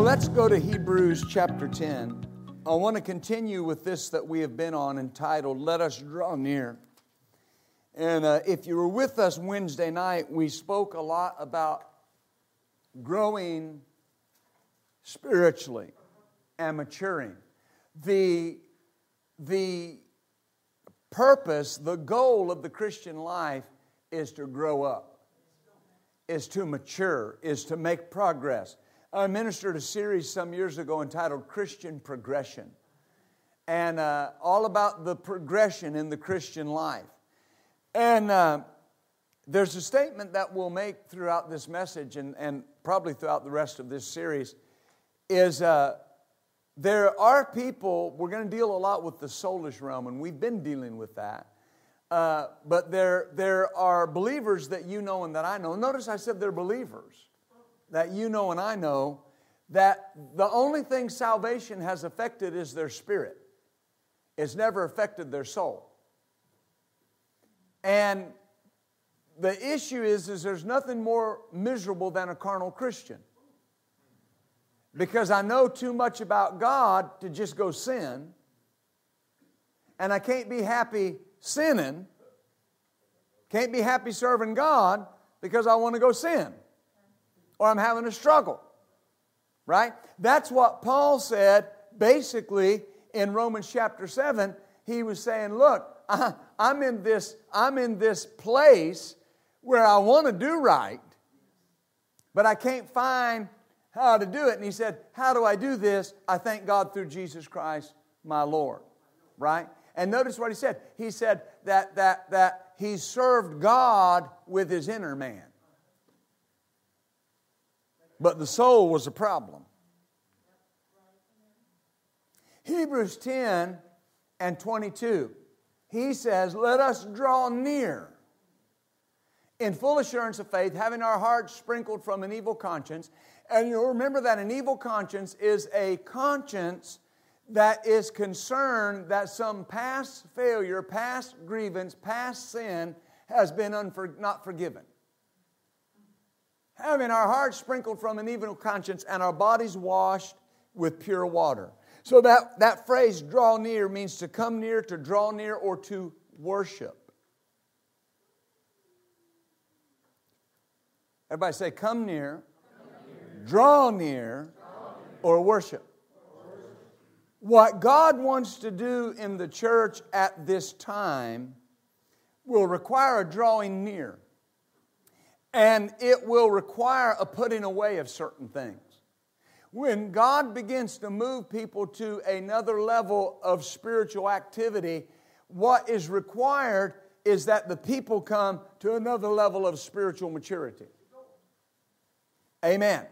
Well, let's go to Hebrews chapter 10. I want to continue with this that we have been on entitled, Let Us Draw Near. And uh, if you were with us Wednesday night, we spoke a lot about growing spiritually and maturing. The, the purpose, the goal of the Christian life is to grow up, is to mature, is to make progress. I ministered a series some years ago entitled Christian Progression, and uh, all about the progression in the Christian life. And uh, there's a statement that we'll make throughout this message and, and probably throughout the rest of this series is uh, there are people, we're going to deal a lot with the soulish realm, and we've been dealing with that. Uh, but there, there are believers that you know and that I know. Notice I said they're believers that you know and I know that the only thing salvation has affected is their spirit. It's never affected their soul. And the issue is, is there's nothing more miserable than a carnal Christian. Because I know too much about God to just go sin. And I can't be happy sinning. Can't be happy serving God because I want to go sin or I'm having a struggle. Right? That's what Paul said basically in Romans chapter 7. He was saying, Look, I, I'm in this, I'm in this place where I want to do right, but I can't find how to do it. And he said, How do I do this? I thank God through Jesus Christ, my Lord. Right? And notice what he said. He said that that that he served God with his inner man but the soul was a problem. Hebrews 10 and 22, he says, Let us draw near in full assurance of faith, having our hearts sprinkled from an evil conscience. And you'll remember that an evil conscience is a conscience that is concerned that some past failure, past grievance, past sin has been unfor- not forgiven having our hearts sprinkled from an evil conscience and our bodies washed with pure water. So that, that phrase, draw near, means to come near, to draw near, or to worship. Everybody say, come near, draw near, or worship. What God wants to do in the church at this time will require a drawing near. And it will require a putting away of certain things. When God begins to move people to another level of spiritual activity, what is required is that the people come to another level of spiritual maturity. Amen.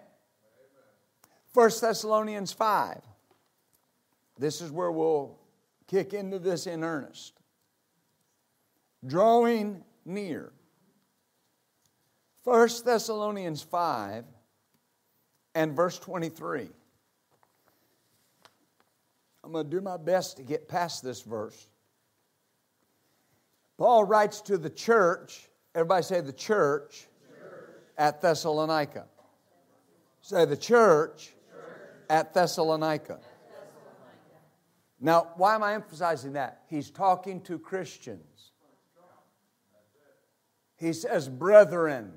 1 Thessalonians 5. This is where we'll kick into this in earnest. Drawing near. 1 Thessalonians 5 and verse 23. I'm going to do my best to get past this verse. Paul writes to the church, everybody say the church, church. at Thessalonica. Say the church, church. at Thessalonica. Now, why am I emphasizing that? He's talking to Christians. He says, brethren.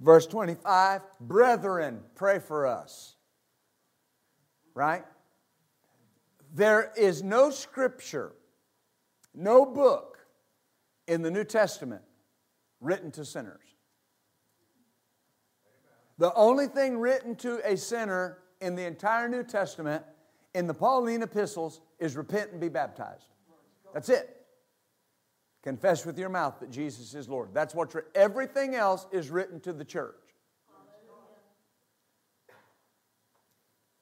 Verse 25, brethren, pray for us. Right? There is no scripture, no book in the New Testament written to sinners. The only thing written to a sinner in the entire New Testament in the Pauline epistles is repent and be baptized. That's it. Confess with your mouth that Jesus is Lord. That's what everything else is written to the church.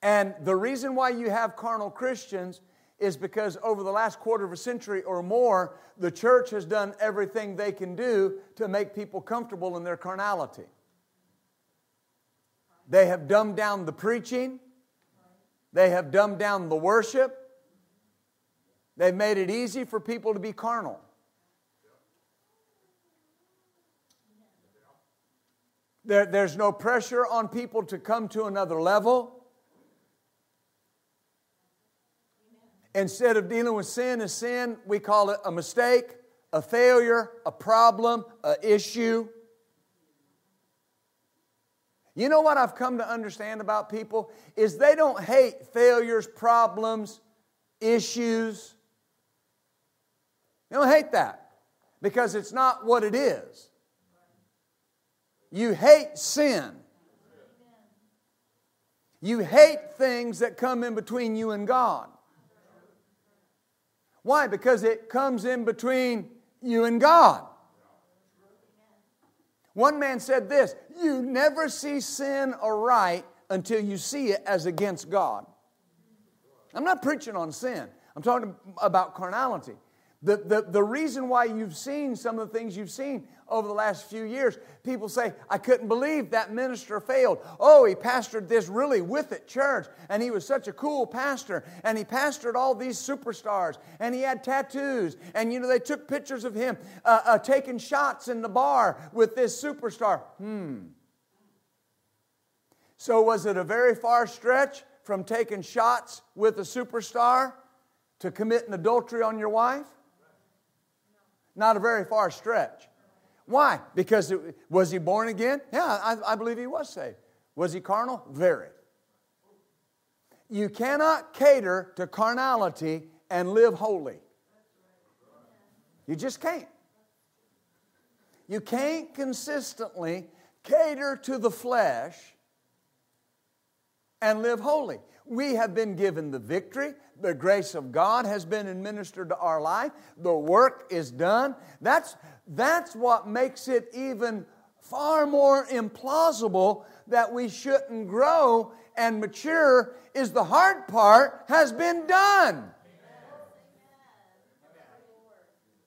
And the reason why you have carnal Christians is because over the last quarter of a century or more, the church has done everything they can do to make people comfortable in their carnality. They have dumbed down the preaching, they have dumbed down the worship, they've made it easy for people to be carnal. There, there's no pressure on people to come to another level. Instead of dealing with sin as sin, we call it a mistake, a failure, a problem, an issue. You know what I've come to understand about people is they don't hate failures, problems, issues. They don't hate that because it's not what it is. You hate sin. You hate things that come in between you and God. Why? Because it comes in between you and God. One man said this You never see sin aright until you see it as against God. I'm not preaching on sin, I'm talking about carnality. The, the, the reason why you've seen some of the things you've seen over the last few years, people say, I couldn't believe that minister failed. Oh, he pastored this really with it church, and he was such a cool pastor, and he pastored all these superstars, and he had tattoos, and you know, they took pictures of him uh, uh, taking shots in the bar with this superstar. Hmm. So, was it a very far stretch from taking shots with a superstar to committing adultery on your wife? Not a very far stretch. Why? Because it, was he born again? Yeah, I, I believe he was saved. Was he carnal? Very. You cannot cater to carnality and live holy. You just can't. You can't consistently cater to the flesh and live holy. We have been given the victory. The grace of God has been administered to our life. The work is done. That's, that's what makes it even far more implausible that we shouldn't grow and mature is the hard part has been done.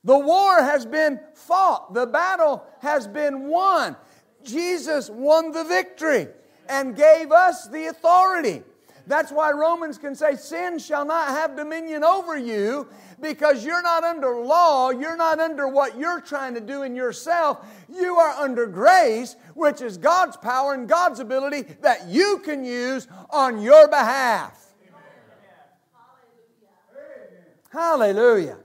The war has been fought. The battle has been won. Jesus won the victory and gave us the authority. That's why Romans can say, Sin shall not have dominion over you because you're not under law. You're not under what you're trying to do in yourself. You are under grace, which is God's power and God's ability that you can use on your behalf. Hallelujah.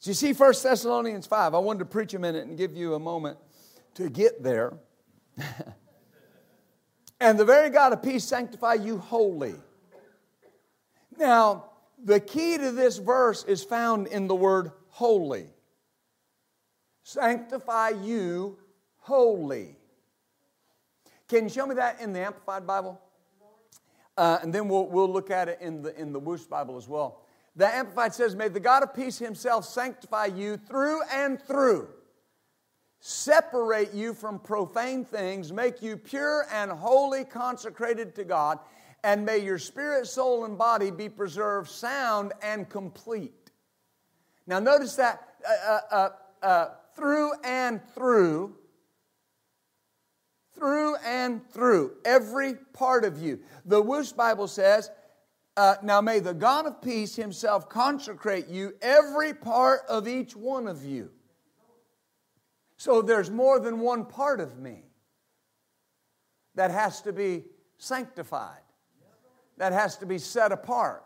So you see 1 Thessalonians 5. I wanted to preach a minute and give you a moment to get there. And the very God of peace sanctify you wholly. Now, the key to this verse is found in the word holy. Sanctify you wholly. Can you show me that in the Amplified Bible? Uh, and then we'll, we'll look at it in the, in the Wuest Bible as well. The Amplified says, May the God of peace himself sanctify you through and through separate you from profane things, make you pure and holy, consecrated to God, and may your spirit, soul, and body be preserved sound and complete. Now, notice that uh, uh, uh, uh through and through, through and through, every part of you. The Wuest Bible says, uh, Now may the God of peace himself consecrate you, every part of each one of you. So there's more than one part of me that has to be sanctified, that has to be set apart,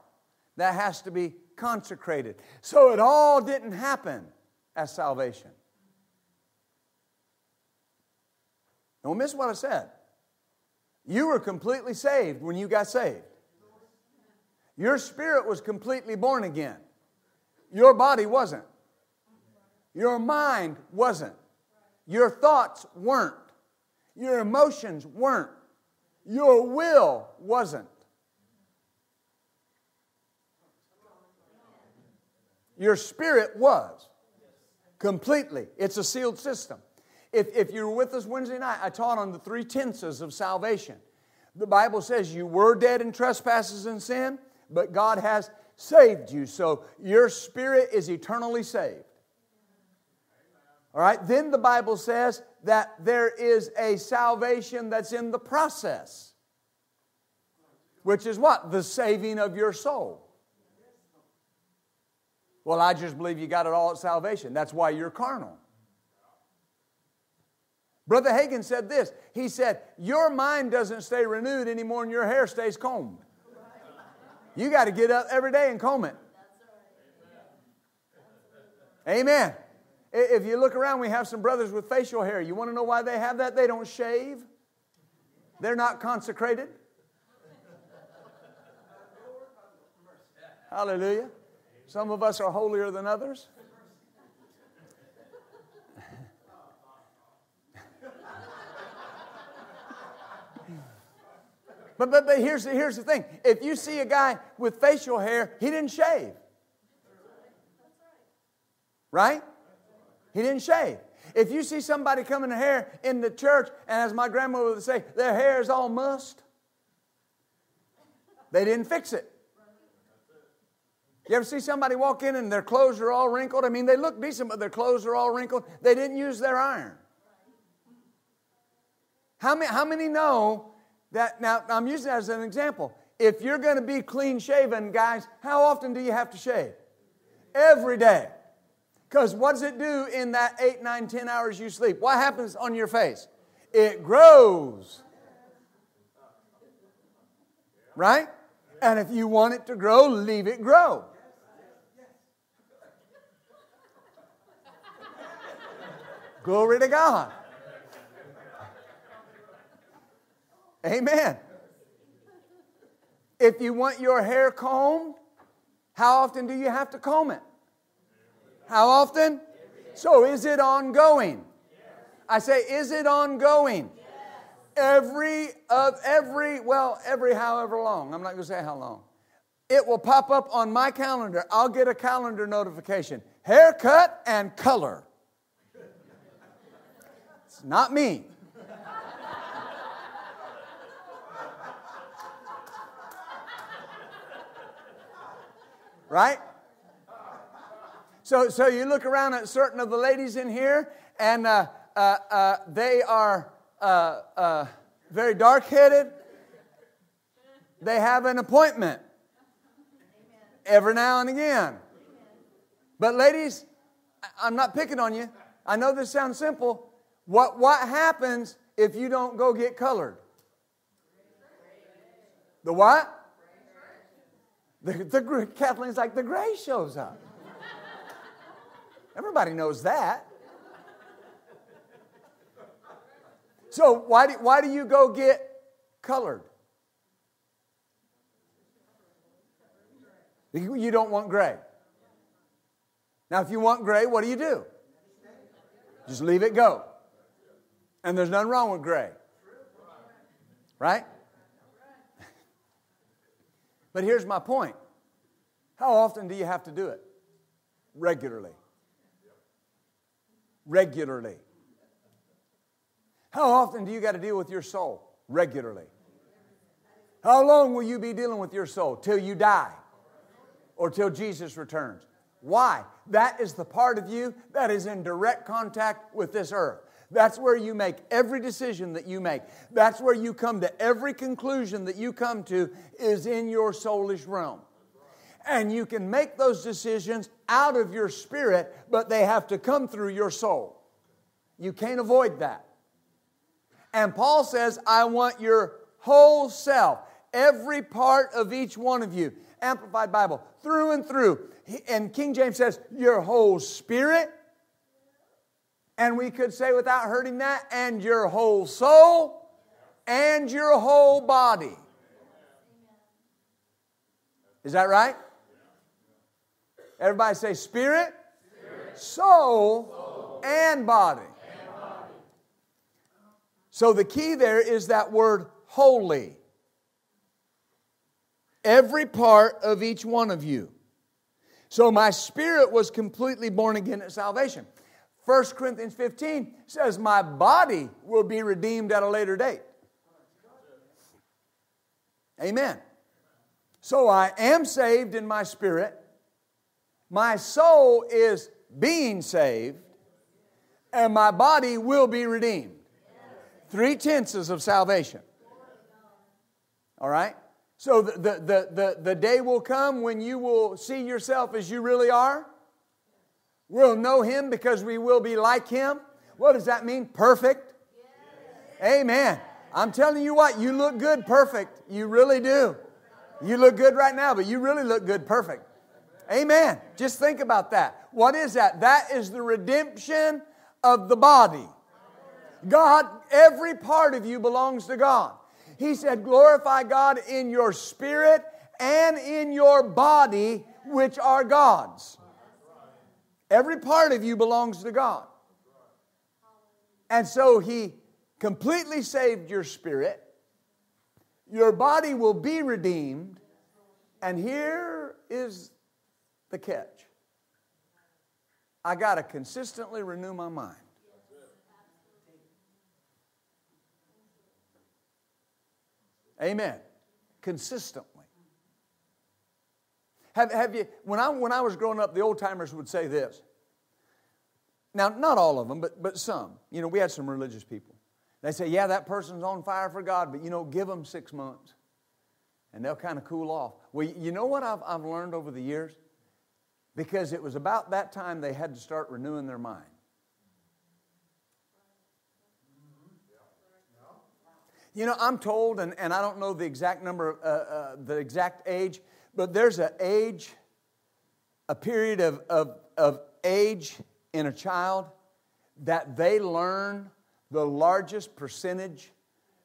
that has to be consecrated. So it all didn't happen as salvation. Don't miss what I said. You were completely saved when you got saved. Your spirit was completely born again. Your body wasn't. Your mind wasn't. Your thoughts weren't. Your emotions weren't. Your will wasn't. Your spirit was completely. It's a sealed system. If, if you were with us Wednesday night, I taught on the three tenses of salvation. The Bible says you were dead in trespasses and sin, but God has saved you. So your spirit is eternally saved. All right, then the Bible says that there is a salvation that's in the process, which is what? The saving of your soul. Well, I just believe you got it all at salvation. That's why you're carnal. Brother Hagin said this. He said, Your mind doesn't stay renewed anymore and your hair stays combed. You got to get up every day and comb it. Amen. If you look around, we have some brothers with facial hair. You want to know why they have that? They don't shave, they're not consecrated. Hallelujah. Some of us are holier than others. But, but, but here's, the, here's the thing if you see a guy with facial hair, he didn't shave. Right? He didn't shave. If you see somebody coming to hair in the church, and as my grandmother would say, their hair is all mussed, they didn't fix it. You ever see somebody walk in and their clothes are all wrinkled? I mean, they look decent, but their clothes are all wrinkled. They didn't use their iron. How many, how many know that? Now, I'm using that as an example. If you're going to be clean shaven, guys, how often do you have to shave? Every day. Because what does it do in that eight, nine, ten hours you sleep? What happens on your face? It grows. Right? And if you want it to grow, leave it grow. Glory to God. Amen. If you want your hair combed, how often do you have to comb it? How often? So is it ongoing? I say, is it ongoing? Every of every well, every however long. I'm not going to say how long. It will pop up on my calendar. I'll get a calendar notification. Haircut and color. It's not me. right? So, so you look around at certain of the ladies in here, and uh, uh, uh, they are uh, uh, very dark headed. They have an appointment every now and again. But, ladies, I'm not picking on you. I know this sounds simple, what, what happens if you don't go get colored? The what? The, the Kathleen's like the gray shows up. Everybody knows that. So why do, why do you go get colored? You don't want gray. Now, if you want gray, what do you do? Just leave it go. And there's nothing wrong with gray. Right? But here's my point how often do you have to do it? Regularly. Regularly. How often do you got to deal with your soul? Regularly. How long will you be dealing with your soul? Till you die or till Jesus returns. Why? That is the part of you that is in direct contact with this earth. That's where you make every decision that you make. That's where you come to every conclusion that you come to is in your soulish realm. And you can make those decisions out of your spirit, but they have to come through your soul. You can't avoid that. And Paul says, I want your whole self, every part of each one of you. Amplified Bible, through and through. And King James says, your whole spirit, and we could say without hurting that, and your whole soul and your whole body. Is that right? Everybody say spirit, spirit. Soul, soul, and body. and body. So the key there is that word holy. Every part of each one of you. So my spirit was completely born again at salvation. 1 Corinthians 15 says, My body will be redeemed at a later date. Amen. So I am saved in my spirit. My soul is being saved, and my body will be redeemed. Three tenses of salvation. All right? So the, the, the, the, the day will come when you will see yourself as you really are. We'll know Him because we will be like Him. What does that mean? Perfect. Amen. I'm telling you what, you look good perfect. You really do. You look good right now, but you really look good perfect. Amen. Just think about that. What is that? That is the redemption of the body. God, every part of you belongs to God. He said, glorify God in your spirit and in your body, which are God's. Every part of you belongs to God. And so He completely saved your spirit. Your body will be redeemed. And here is the catch I got to consistently renew my mind. Amen. Consistently. Have, have you, when I, when I was growing up, the old timers would say this. Now, not all of them, but, but some. You know, we had some religious people. They say, yeah, that person's on fire for God, but you know, give them six months and they'll kind of cool off. Well, you know what I've, I've learned over the years? Because it was about that time they had to start renewing their mind. You know, I'm told, and, and I don't know the exact number, uh, uh, the exact age, but there's an age, a period of, of, of age in a child that they learn the largest percentage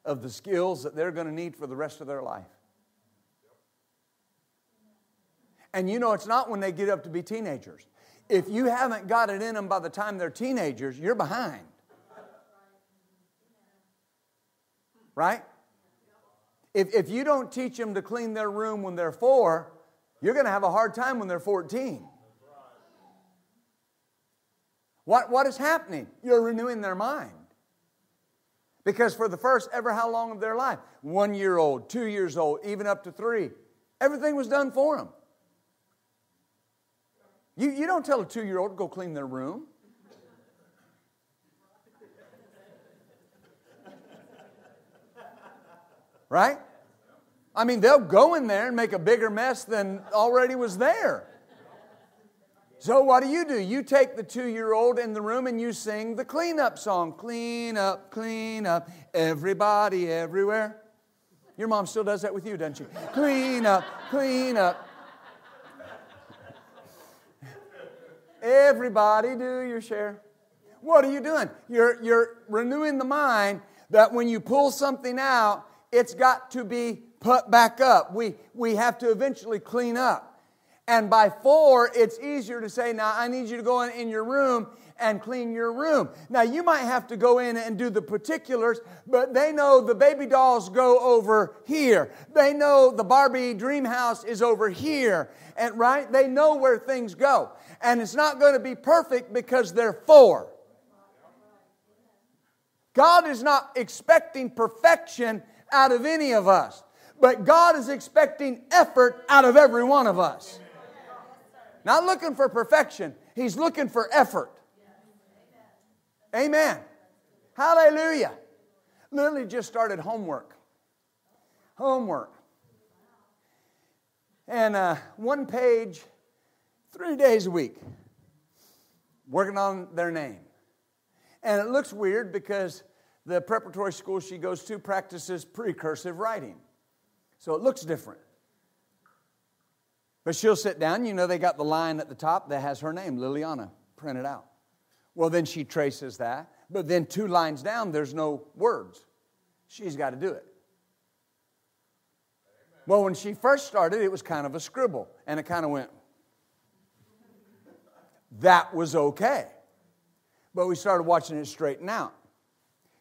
of the skills that they're going to need for the rest of their life. And you know, it's not when they get up to be teenagers. If you haven't got it in them by the time they're teenagers, you're behind. Right? If, if you don't teach them to clean their room when they're four, you're going to have a hard time when they're 14. What, what is happening? You're renewing their mind. Because for the first ever how long of their life? One year old, two years old, even up to three. Everything was done for them. You, you don't tell a two year old to go clean their room. Right? I mean, they'll go in there and make a bigger mess than already was there. So, what do you do? You take the two year old in the room and you sing the cleanup song Clean up, clean up, everybody, everywhere. Your mom still does that with you, doesn't she? Clean up, clean up. Everybody do your share. What are you doing? You're, you're renewing the mind that when you pull something out, it's got to be put back up. We, we have to eventually clean up. And by four, it's easier to say, now I need you to go in, in your room and clean your room. Now, you might have to go in and do the particulars, but they know the baby dolls go over here. They know the Barbie dream house is over here. And right? They know where things go and it's not going to be perfect because they're four. God is not expecting perfection out of any of us, but God is expecting effort out of every one of us. Not looking for perfection, He's looking for effort. Amen. Hallelujah. Lily just started homework. Homework. And uh, one page three days a week working on their name. And it looks weird because the preparatory school she goes to practices precursive writing. So it looks different. But she'll sit down, you know, they got the line at the top that has her name, Liliana, printed out. Well, then she traces that, but then two lines down, there's no words. She's got to do it. Well, when she first started, it was kind of a scribble, and it kind of went, that was okay. But we started watching it straighten out.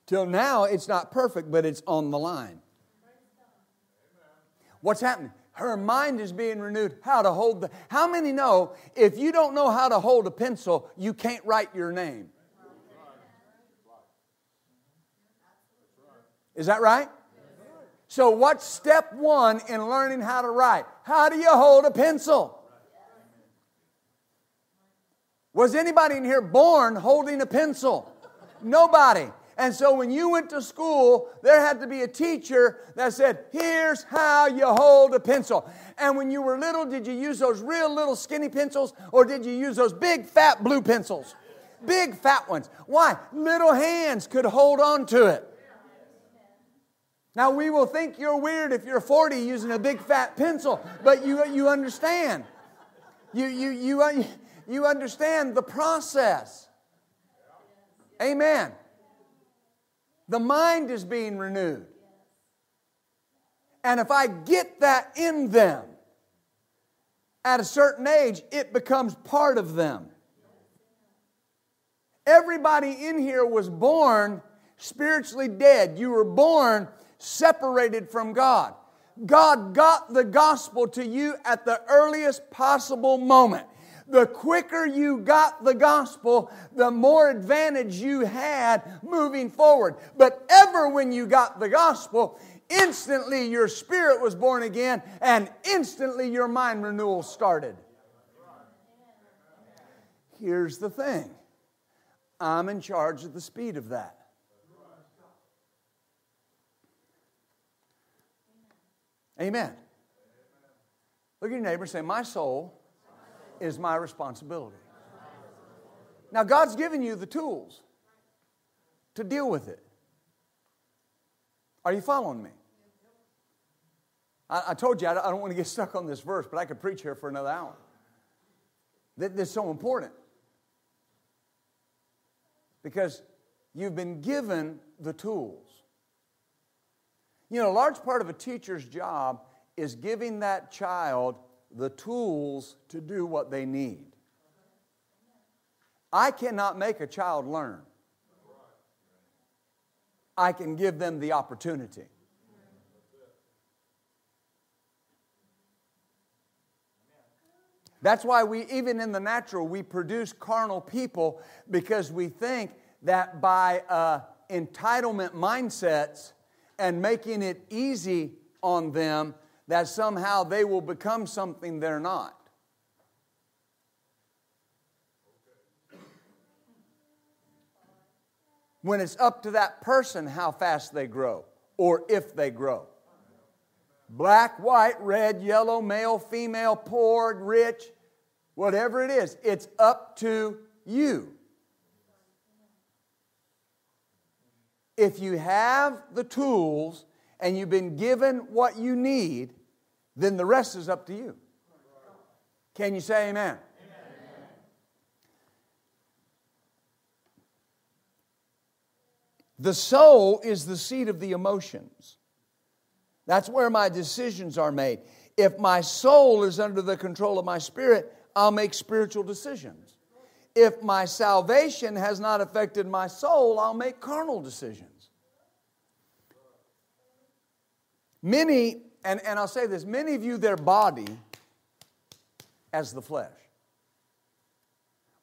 Till now, it's not perfect, but it's on the line. What's happening? Her mind is being renewed. How to hold the. How many know if you don't know how to hold a pencil, you can't write your name? Is that right? So, what's step one in learning how to write? How do you hold a pencil? Was anybody in here born holding a pencil? Nobody. And so when you went to school, there had to be a teacher that said, Here's how you hold a pencil. And when you were little, did you use those real little skinny pencils or did you use those big fat blue pencils? Big fat ones. Why? Little hands could hold on to it. Now, we will think you're weird if you're 40 using a big fat pencil, but you, you understand. You, you, you, you understand the process. Amen. The mind is being renewed. And if I get that in them, at a certain age, it becomes part of them. Everybody in here was born spiritually dead. You were born separated from God. God got the gospel to you at the earliest possible moment the quicker you got the gospel, the more advantage you had moving forward. But ever when you got the gospel, instantly your spirit was born again and instantly your mind renewal started. Here's the thing I'm in charge of the speed of that. Amen. Look at your neighbor and say, My soul is my responsibility. Now, God's given you the tools to deal with it. Are you following me? I, I told you I don't, I don't want to get stuck on this verse, but I could preach here for another hour. This is so important. Because you've been given the tools. You know, a large part of a teacher's job is giving that child the tools to do what they need. I cannot make a child learn. I can give them the opportunity. That's why we, even in the natural, we produce carnal people because we think that by uh, entitlement mindsets and making it easy on them, that somehow they will become something they're not. When it's up to that person how fast they grow or if they grow. Black, white, red, yellow, male, female, poor, rich, whatever it is, it's up to you. If you have the tools and you've been given what you need, then the rest is up to you. Can you say amen? amen? The soul is the seat of the emotions. That's where my decisions are made. If my soul is under the control of my spirit, I'll make spiritual decisions. If my salvation has not affected my soul, I'll make carnal decisions. Many, and, and I'll say this, many view their body as the flesh.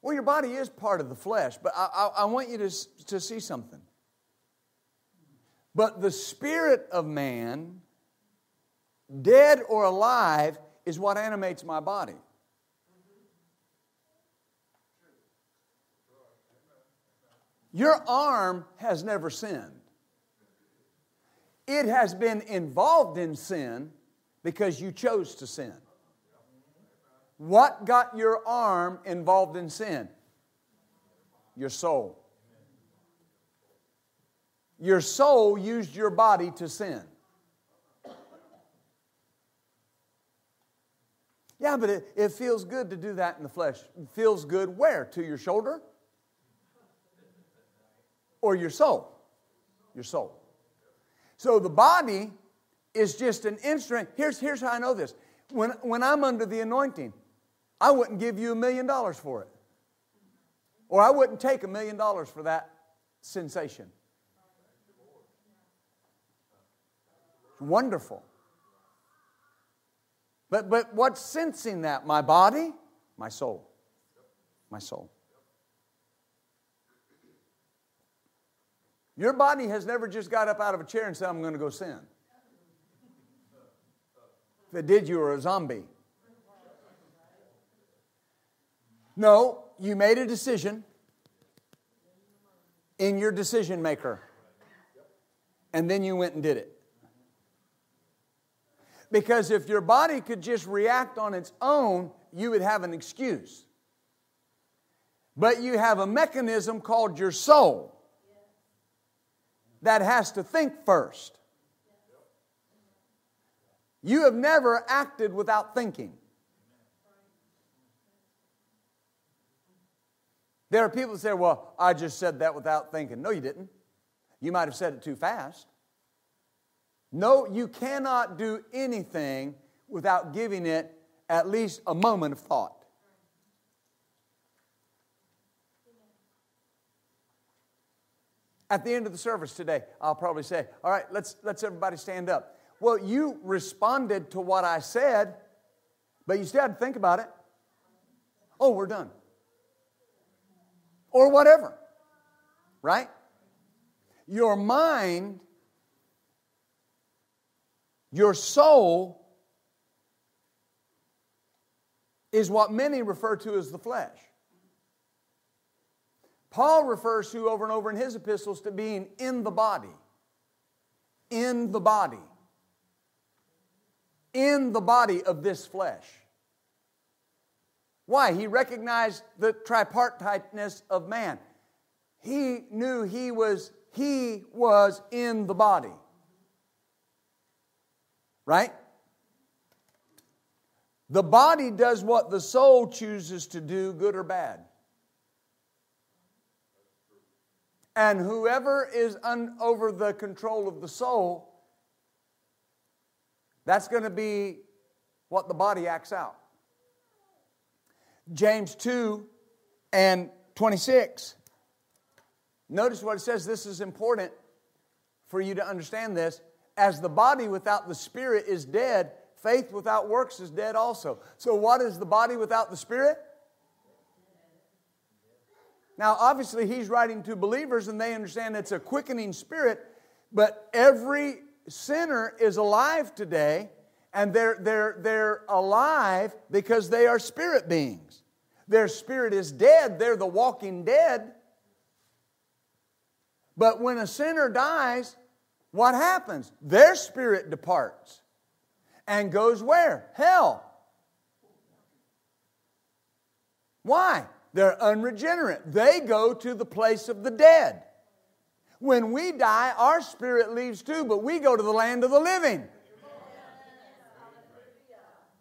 Well, your body is part of the flesh, but I, I, I want you to, to see something. But the spirit of man, dead or alive, is what animates my body. Your arm has never sinned. It has been involved in sin because you chose to sin. What got your arm involved in sin? Your soul. Your soul used your body to sin. Yeah, but it, it feels good to do that in the flesh. It feels good where? To your shoulder? Or your soul? Your soul. So the body is just an instrument. Here's, here's how I know this. When, when I'm under the anointing, I wouldn't give you a million dollars for it. Or I wouldn't take a million dollars for that sensation. It's wonderful. But, but what's sensing that? My body? My soul. My soul. Your body has never just got up out of a chair and said, I'm going to go sin. If it did, you were a zombie. No, you made a decision in your decision maker. And then you went and did it. Because if your body could just react on its own, you would have an excuse. But you have a mechanism called your soul that has to think first. You have never acted without thinking. There are people that say, Well, I just said that without thinking. No, you didn't. You might have said it too fast. No, you cannot do anything without giving it at least a moment of thought. At the end of the service today, I'll probably say, All right, let's, let's everybody stand up. Well, you responded to what I said, but you still had to think about it. Oh, we're done. Or whatever. Right? Your mind, your soul, is what many refer to as the flesh. Paul refers to over and over in his epistles to being in the body. In the body. In the body of this flesh. Why? He recognized the tripartiteness of man. He knew he was he was in the body. Right? The body does what the soul chooses to do, good or bad. And whoever is un- over the control of the soul, that's going to be what the body acts out. James 2 and 26. Notice what it says. This is important for you to understand this. As the body without the spirit is dead, faith without works is dead also. So, what is the body without the spirit? Now, obviously, he's writing to believers and they understand it's a quickening spirit, but every sinner is alive today and they're, they're, they're alive because they are spirit beings. Their spirit is dead, they're the walking dead. But when a sinner dies, what happens? Their spirit departs and goes where? Hell. Why? They're unregenerate. They go to the place of the dead. When we die, our spirit leaves too, but we go to the land of the living.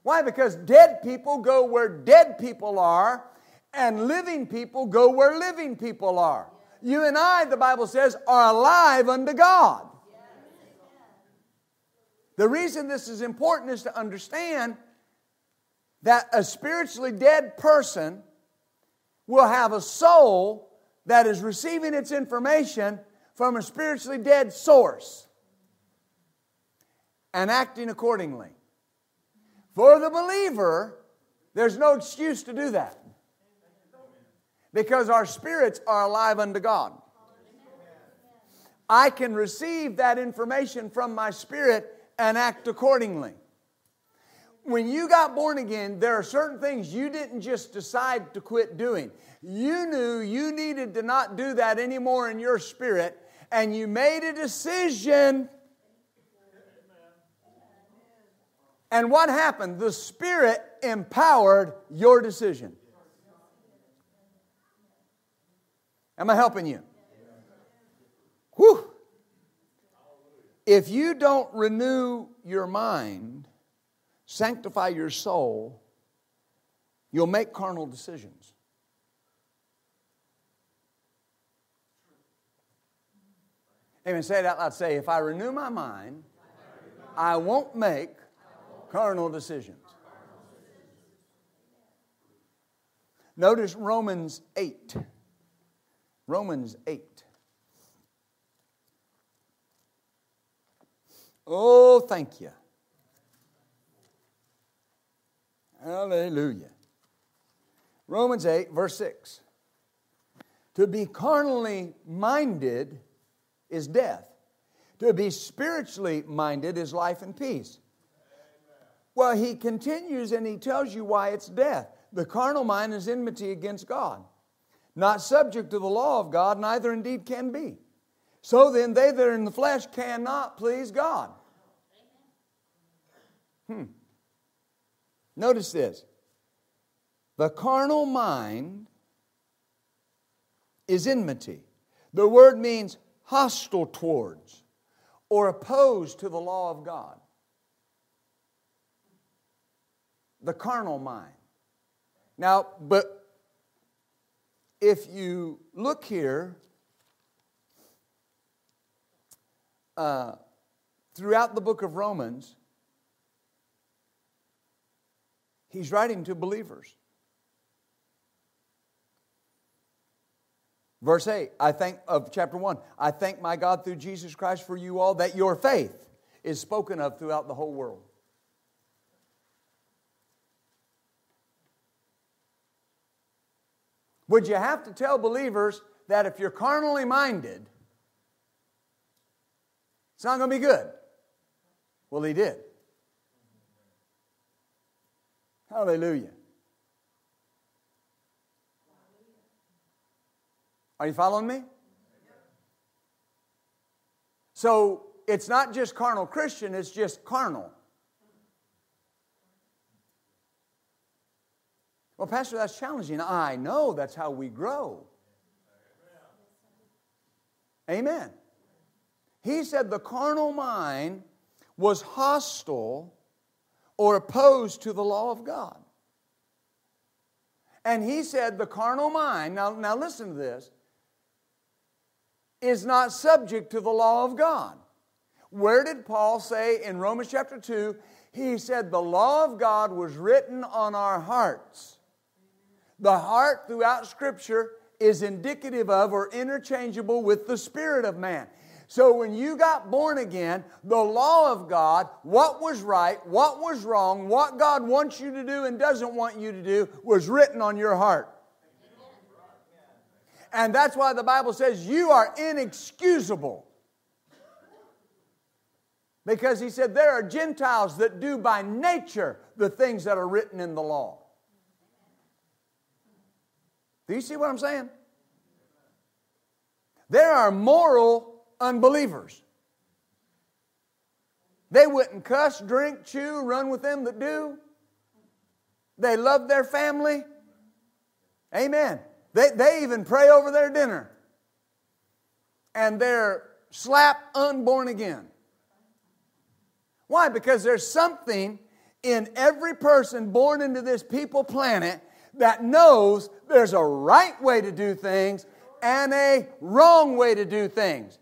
Why? Because dead people go where dead people are, and living people go where living people are. You and I, the Bible says, are alive unto God. The reason this is important is to understand that a spiritually dead person will have a soul that is receiving its information from a spiritually dead source and acting accordingly. For the believer, there's no excuse to do that because our spirits are alive unto God. I can receive that information from my spirit and act accordingly when you got born again, there are certain things you didn't just decide to quit doing. You knew you needed to not do that anymore in your spirit, and you made a decision. And what happened? The Spirit empowered your decision. Am I helping you? Whew. If you don't renew your mind, sanctify your soul, you'll make carnal decisions. Amen. Say it out loud. Say, if I renew my mind, I won't make carnal decisions. Notice Romans 8. Romans 8. Oh, thank you. Hallelujah. Romans 8, verse 6. To be carnally minded is death. To be spiritually minded is life and peace. Well, he continues and he tells you why it's death. The carnal mind is enmity against God, not subject to the law of God, neither indeed can be. So then, they that are in the flesh cannot please God. Hmm. Notice this the carnal mind is enmity. The word means hostile towards or opposed to the law of God. The carnal mind. Now, but if you look here, uh, throughout the book of Romans, he's writing to believers. Verse 8, I thank of chapter 1, I thank my God through Jesus Christ for you all that your faith is spoken of throughout the whole world. Would you have to tell believers that if you're carnally minded, it's not going to be good? Well, he did. Hallelujah. Are you following me? So it's not just carnal Christian, it's just carnal. Well, Pastor, that's challenging. I know that's how we grow. Amen. He said the carnal mind was hostile or opposed to the law of God. And he said the carnal mind, now, now listen to this, is not subject to the law of God. Where did Paul say in Romans chapter 2? He said the law of God was written on our hearts. The heart throughout Scripture is indicative of or interchangeable with the spirit of man. So when you got born again, the law of God, what was right, what was wrong, what God wants you to do and doesn't want you to do, was written on your heart. And that's why the Bible says you are inexcusable. Because he said there are Gentiles that do by nature the things that are written in the law. Do you see what I'm saying? There are moral unbelievers. They wouldn't cuss, drink, chew, run with them that do. They love their family. Amen. They, they even pray over their dinner. And they're slap unborn again. Why? Because there's something in every person born into this people planet that knows there's a right way to do things and a wrong way to do things.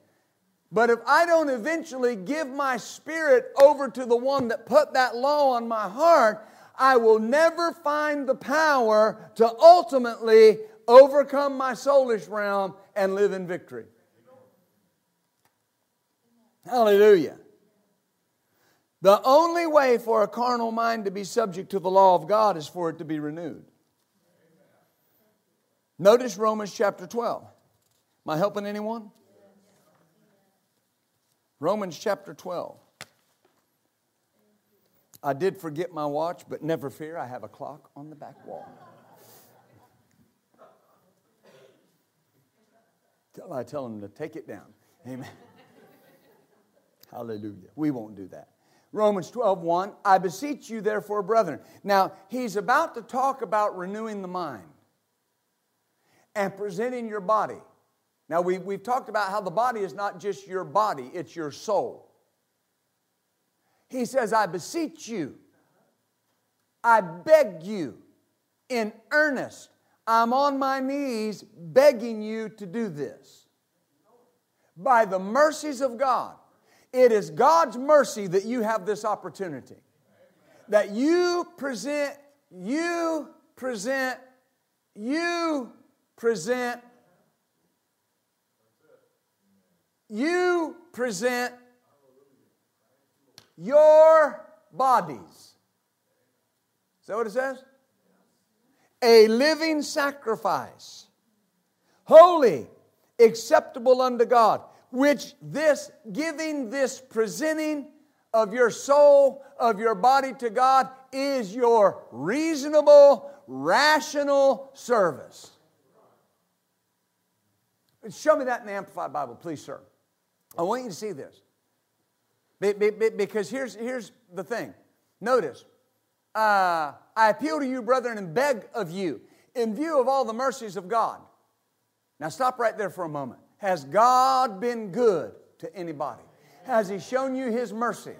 But if I don't eventually give my spirit over to the one that put that law on my heart, I will never find the power to ultimately overcome my soulish realm, and live in victory. Hallelujah. The only way for a carnal mind to be subject to the law of God is for it to be renewed. Notice Romans chapter 12. Am I helping anyone? Romans chapter 12. I did forget my watch, but never fear, I have a clock on the back wall. Till I tell them to take it down. Amen. Hallelujah. We won't do that. Romans 12, 1. I beseech you, therefore, brethren. Now, he's about to talk about renewing the mind and presenting your body. Now, we, we've talked about how the body is not just your body, it's your soul. He says, I beseech you, I beg you in earnest I'm on my knees begging you to do this. By the mercies of God. It is God's mercy that you have this opportunity. That you present, you present, you present, you present your bodies. Is that what it says? a living sacrifice, holy, acceptable unto God, which this giving, this presenting of your soul, of your body to God is your reasonable, rational service. Show me that in the Amplified Bible, please, sir. I want you to see this. Because here's, here's the thing. Notice, uh, I appeal to you, brethren, and beg of you, in view of all the mercies of God. Now, stop right there for a moment. Has God been good to anybody? Has He shown you His mercy?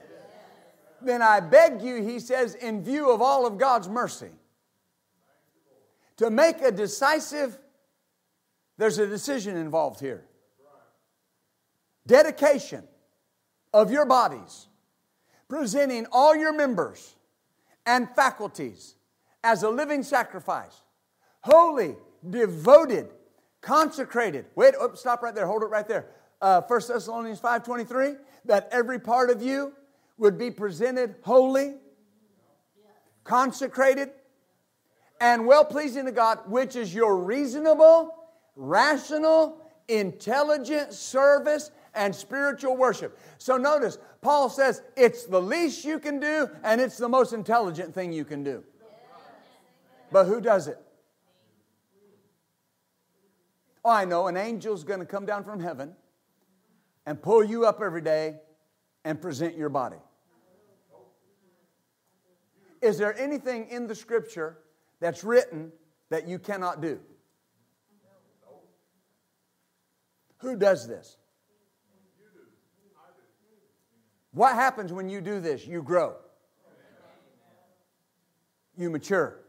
Then I beg you, He says, in view of all of God's mercy, to make a decisive, there's a decision involved here. Dedication of your bodies, presenting all your members and faculties as a living sacrifice, holy, devoted, consecrated. Wait, oh, stop right there. Hold it right there. Uh, 1 Thessalonians 5.23, that every part of you would be presented holy, consecrated, and well pleasing to God, which is your reasonable, rational, intelligent service and spiritual worship. So notice, Paul says it's the least you can do and it's the most intelligent thing you can do. But who does it? Oh, I know, an angel's going to come down from heaven and pull you up every day and present your body. Is there anything in the scripture that's written that you cannot do? Who does this? What happens when you do this? You grow. You mature.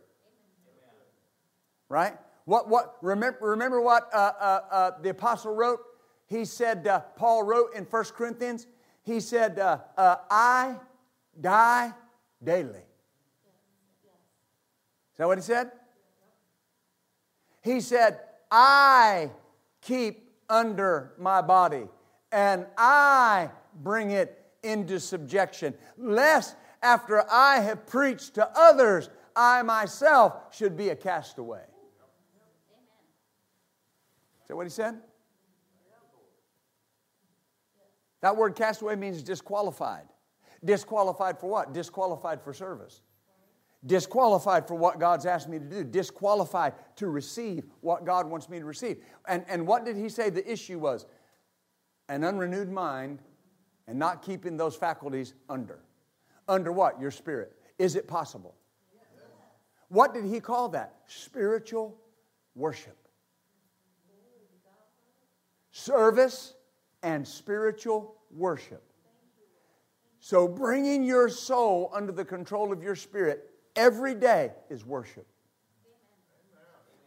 Right? What, what, remember, remember what uh, uh, uh, the apostle wrote? He said, uh, Paul wrote in 1 Corinthians, he said, uh, uh, I die daily. Is that what he said? He said, I keep under my body and I bring it into subjection, lest after I have preached to others, I myself should be a castaway. Is that what he said? That word castaway means disqualified. Disqualified for what? Disqualified for service. Disqualified for what God's asked me to do. Disqualified to receive what God wants me to receive. And, and what did he say the issue was? An unrenewed mind and not keeping those faculties under. Under what? Your spirit. Is it possible? What did he call that? Spiritual worship. Service and spiritual worship. So bringing your soul under the control of your spirit every day is worship.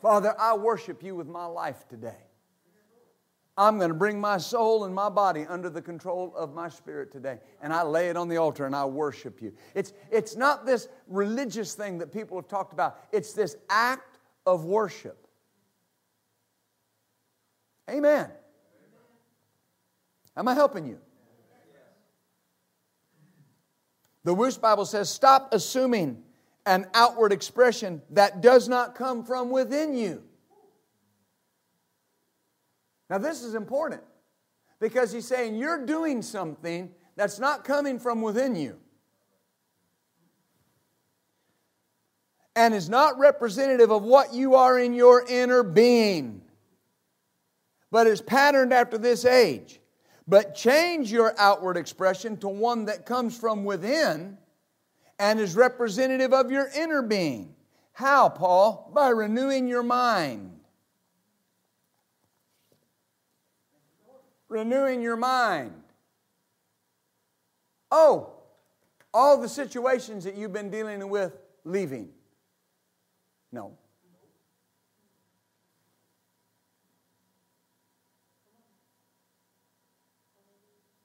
Father, I worship you with my life today. I'm going to bring my soul and my body under the control of my spirit today. And I lay it on the altar and I worship you. It's, it's not this religious thing that people have talked about, it's this act of worship. Amen. Am I helping you? The Wuest Bible says, stop assuming an outward expression that does not come from within you. Now, this is important because he's saying you're doing something that's not coming from within you and is not representative of what you are in your inner being, but is patterned after this age. But change your outward expression to one that comes from within and is representative of your inner being. How, Paul? By renewing your mind. Renewing your mind. Oh, all the situations that you've been dealing with leaving. No.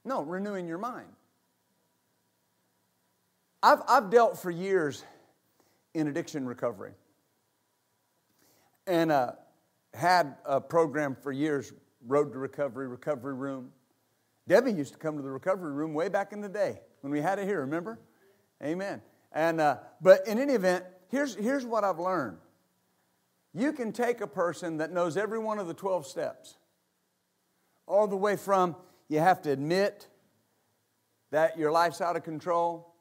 No, renewing your mind. I've, I've dealt for years in addiction recovery and uh, had a program for years Road to Recovery, Recovery Room. Debbie used to come to the recovery room way back in the day when we had it here, remember? Amen. And, uh, but in any event, here's, here's what I've learned. You can take a person that knows every one of the 12 steps, all the way from you have to admit, that your life's out of control,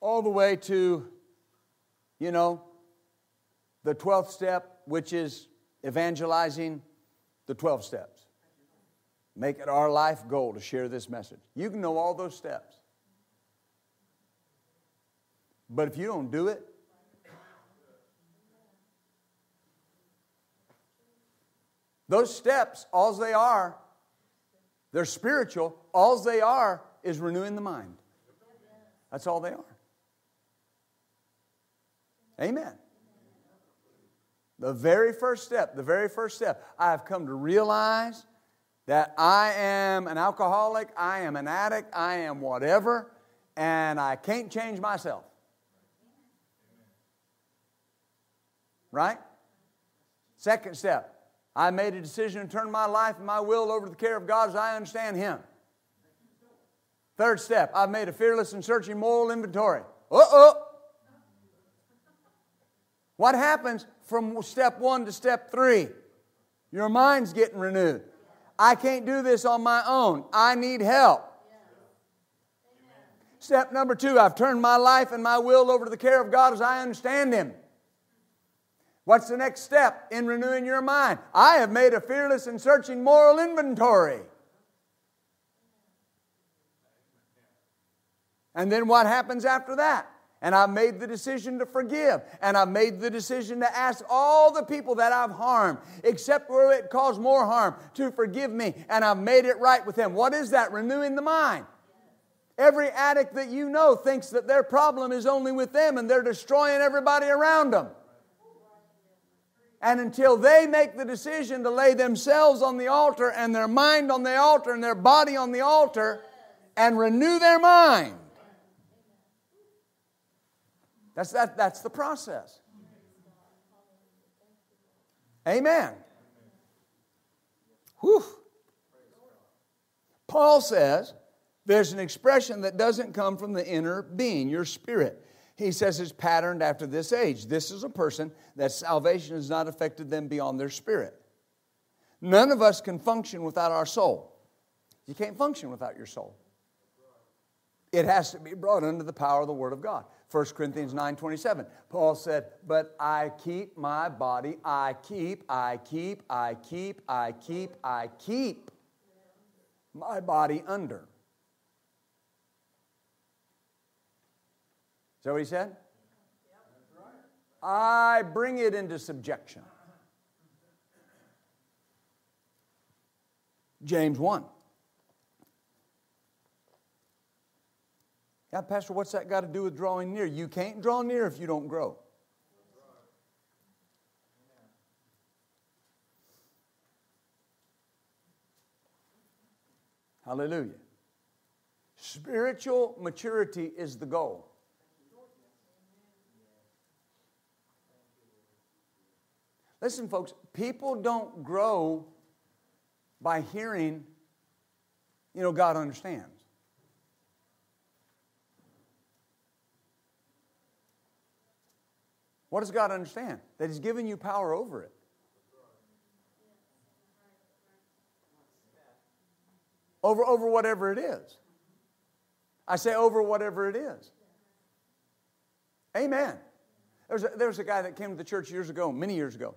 all the way to, you know, the 12th step, which is evangelizing the 12 steps. Make it our life goal to share this message. You can know all those steps. But if you don't do it, those steps, all they are, they're spiritual. All they are is renewing the mind. That's all they are. Amen. The very first step, the very first step, I have come to realize that I am an alcoholic, I am an addict, I am whatever, and I can't change myself. Right? Second step, I made a decision to turn my life and my will over to the care of God as I understand Him. Third step, I've made a fearless and searching moral inventory. Uh oh. What happens from step one to step three? Your mind's getting renewed. I can't do this on my own. I need help. Step number two, I've turned my life and my will over to the care of God as I understand Him. What's the next step in renewing your mind? I have made a fearless and searching moral inventory. And then what happens after that? And I've made the decision to forgive. And I've made the decision to ask all the people that I've harmed, except where it caused more harm, to forgive me. And I've made it right with them. What is that? Renewing the mind. Every addict that you know thinks that their problem is only with them and they're destroying everybody around them. And until they make the decision to lay themselves on the altar and their mind on the altar and their body on the altar and renew their mind, that's, that, that's the process. Amen. Whew. Paul says there's an expression that doesn't come from the inner being, your spirit. He says it's patterned after this age. This is a person that salvation has not affected them beyond their spirit. None of us can function without our soul. You can't function without your soul. It has to be brought under the power of the Word of God. 1 Corinthians 9 27. Paul said, But I keep my body, I keep, I keep, I keep, I keep, I keep my body under. Is that what he said? I bring it into subjection. James 1. Yeah, Pastor, what's that got to do with drawing near? You can't draw near if you don't grow. Hallelujah. Spiritual maturity is the goal. Listen, folks, people don't grow by hearing, you know, God understands. What does God understand? That He's given you power over it. Over, over whatever it is. I say over whatever it is. Amen. There was, a, there was a guy that came to the church years ago, many years ago.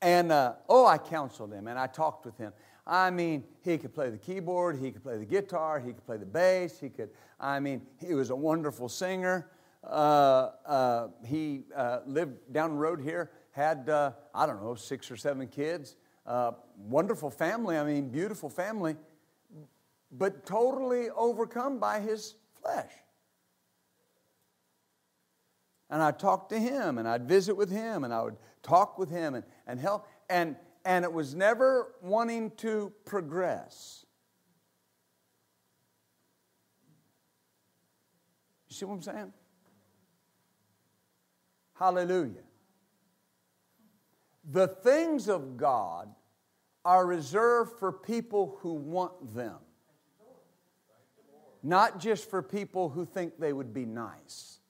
And uh, oh, I counseled him and I talked with him. I mean, he could play the keyboard, he could play the guitar, he could play the bass, he could, I mean, he was a wonderful singer. Uh, uh, he uh, lived down the road here, had, I don't know, six or seven kids. Wonderful family, I mean, beautiful family, but totally overcome by his flesh. And I'd talk to him and I'd visit with him and I would talk with him and, and help. And, and it was never wanting to progress. You see what I'm saying? Hallelujah. The things of God are reserved for people who want them, not just for people who think they would be nice.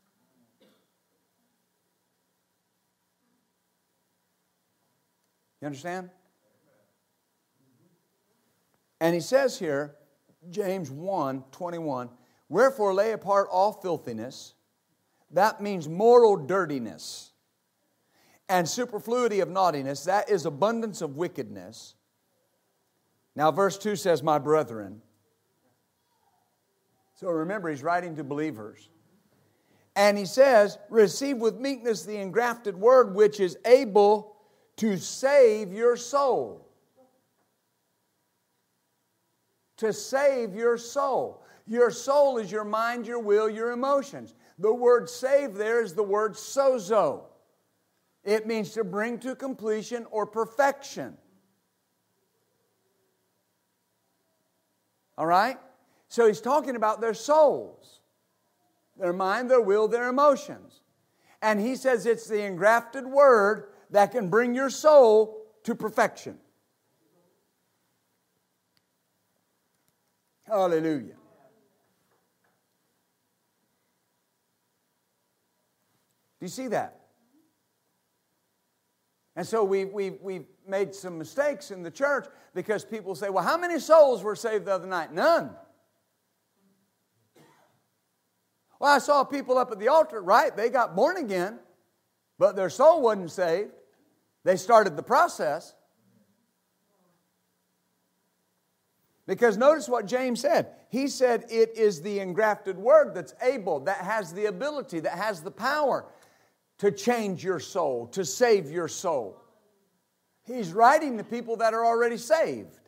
You understand? And he says here James 1 21. Wherefore lay apart all filthiness. That means moral dirtiness. And superfluity of naughtiness. That is abundance of wickedness. Now, verse 2 says, My brethren. So remember, he's writing to believers. And he says, Receive with meekness the engrafted word which is able to save your soul. To save your soul. Your soul is your mind, your will, your emotions. The word save there is the word sozo. It means to bring to completion or perfection. All right? So he's talking about their souls their mind, their will, their emotions. And he says it's the engrafted word that can bring your soul to perfection. Hallelujah. Do you see that? And so we, we, we've made some mistakes in the church because people say, well, how many souls were saved the other night? None. Well, I saw people up at the altar, right? They got born again, but their soul wasn't saved. They started the process. Because notice what James said. He said it is the engrafted word that's able, that has the ability, that has the power to change your soul, to save your soul. He's writing to people that are already saved.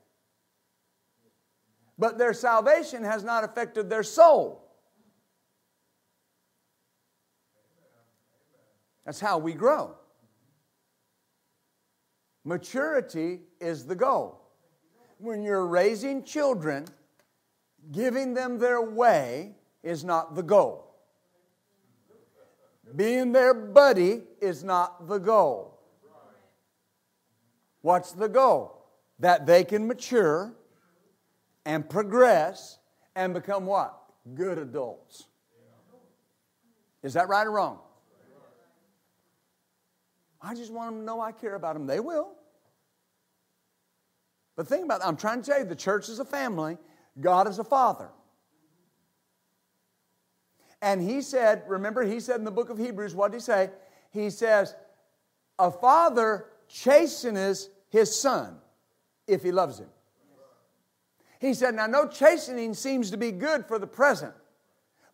But their salvation has not affected their soul. That's how we grow. Maturity is the goal. When you're raising children, giving them their way is not the goal. Being their buddy is not the goal. What's the goal? That they can mature and progress and become what? Good adults. Is that right or wrong? I just want them to know I care about them. They will. But think about it. I'm trying to tell you the church is a family, God is a father. And he said, remember, he said in the book of Hebrews, what did he say? He says, A father chasteneth his son if he loves him. He said, Now, no chastening seems to be good for the present,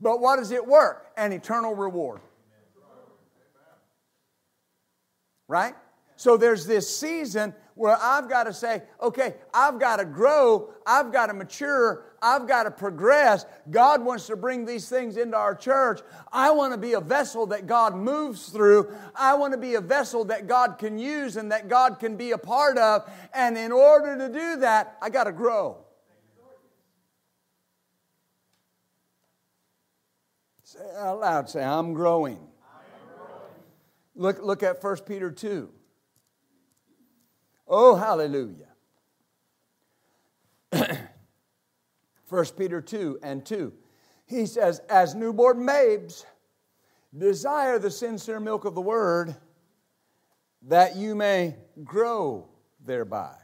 but what does it work? An eternal reward. right? So there's this season where I've got to say, okay, I've got to grow, I've got to mature, I've got to progress. God wants to bring these things into our church. I want to be a vessel that God moves through. I want to be a vessel that God can use and that God can be a part of. And in order to do that, I got to grow. Say out loud, say, I'm growing. Look, look at 1 Peter 2. Oh, hallelujah. 1 Peter 2 and 2. He says, As newborn babes, desire the sincere milk of the word that you may grow thereby.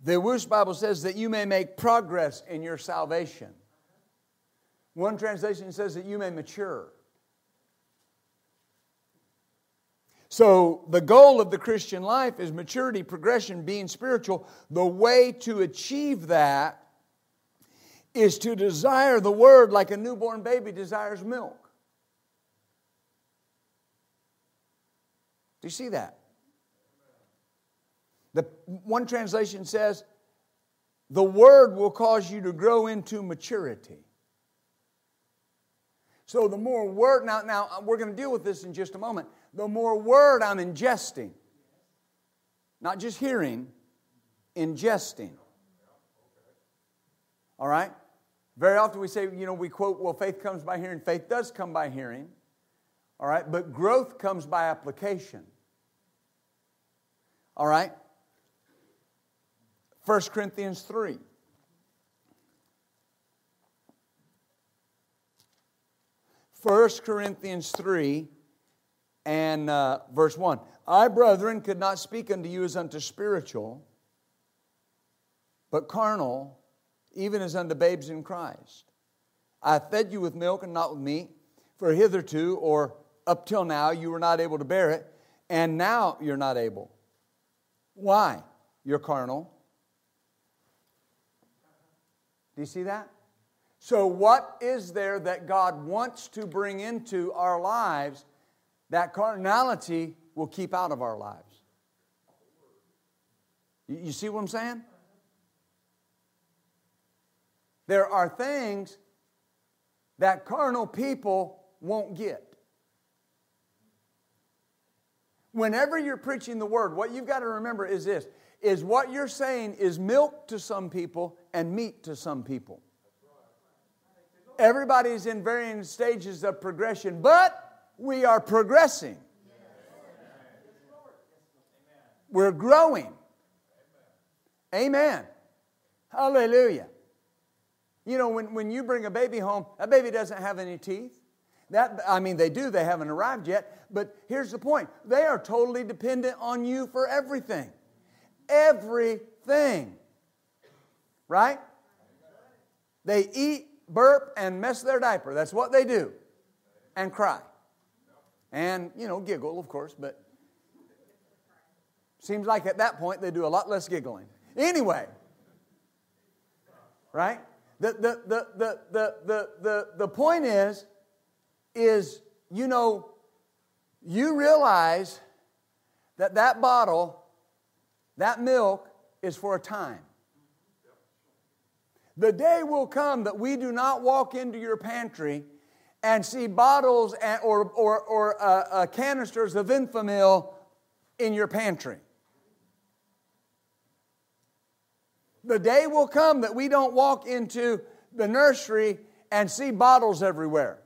The Wuest Bible says that you may make progress in your salvation. One translation says that you may mature. So, the goal of the Christian life is maturity, progression, being spiritual. The way to achieve that is to desire the Word like a newborn baby desires milk. Do you see that? The one translation says, the Word will cause you to grow into maturity. So the more word, now, now we're going to deal with this in just a moment the more word I'm ingesting. Not just hearing, ingesting. All right? Very often we say, you know, we quote, well, faith comes by hearing. Faith does come by hearing. All right? But growth comes by application. All right? 1 Corinthians 3. 1 Corinthians 3 and uh, verse 1 I, brethren, could not speak unto you as unto spiritual, but carnal, even as unto babes in Christ. I fed you with milk and not with meat, for hitherto or up till now you were not able to bear it, and now you're not able. Why? You're carnal. Do you see that? So, what is there that God wants to bring into our lives that carnality will keep out of our lives? You see what I'm saying? There are things that carnal people won't get. Whenever you're preaching the word, what you've got to remember is this is what you're saying is milk to some people and meat to some people. Everybody's in varying stages of progression, but we are progressing. We're growing. Amen. Hallelujah. You know, when, when you bring a baby home, that baby doesn't have any teeth. That, I mean, they do, they haven't arrived yet. But here's the point they are totally dependent on you for everything. Everything. Right? They eat, burp, and mess their diaper. That's what they do. And cry. And, you know, giggle, of course, but seems like at that point they do a lot less giggling. Anyway, right? The, the, the, the, the, the, the, point is, is, you know, you realize that that bottle, that milk, is for a time. The day will come that we do not walk into your pantry and see bottles or, or, or uh, uh, canisters of Enfamil in your pantry. The day will come that we don't walk into the nursery and see bottles everywhere.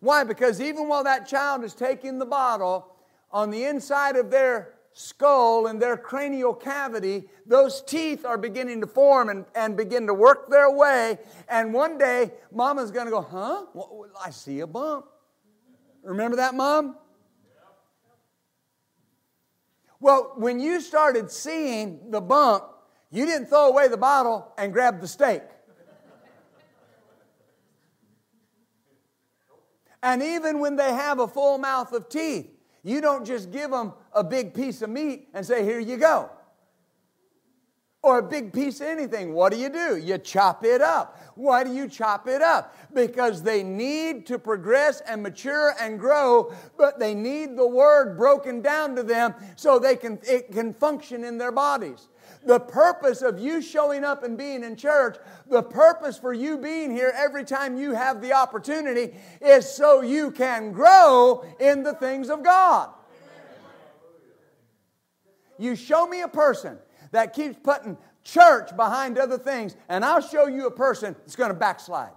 Why? Because even while that child is taking the bottle, on the inside of their skull and their cranial cavity, those teeth are beginning to form and, and begin to work their way. And one day, mama's going to go, Huh? I see a bump. Remember that, mom? Well, when you started seeing the bump, you didn't throw away the bottle and grab the steak. And even when they have a full mouth of teeth, you don't just give them a big piece of meat and say, Here you go. Or a big piece of anything. What do you do? You chop it up. Why do you chop it up? Because they need to progress and mature and grow, but they need the word broken down to them so they can, it can function in their bodies. The purpose of you showing up and being in church, the purpose for you being here every time you have the opportunity is so you can grow in the things of God. You show me a person that keeps putting church behind other things, and I'll show you a person that's going to backslide.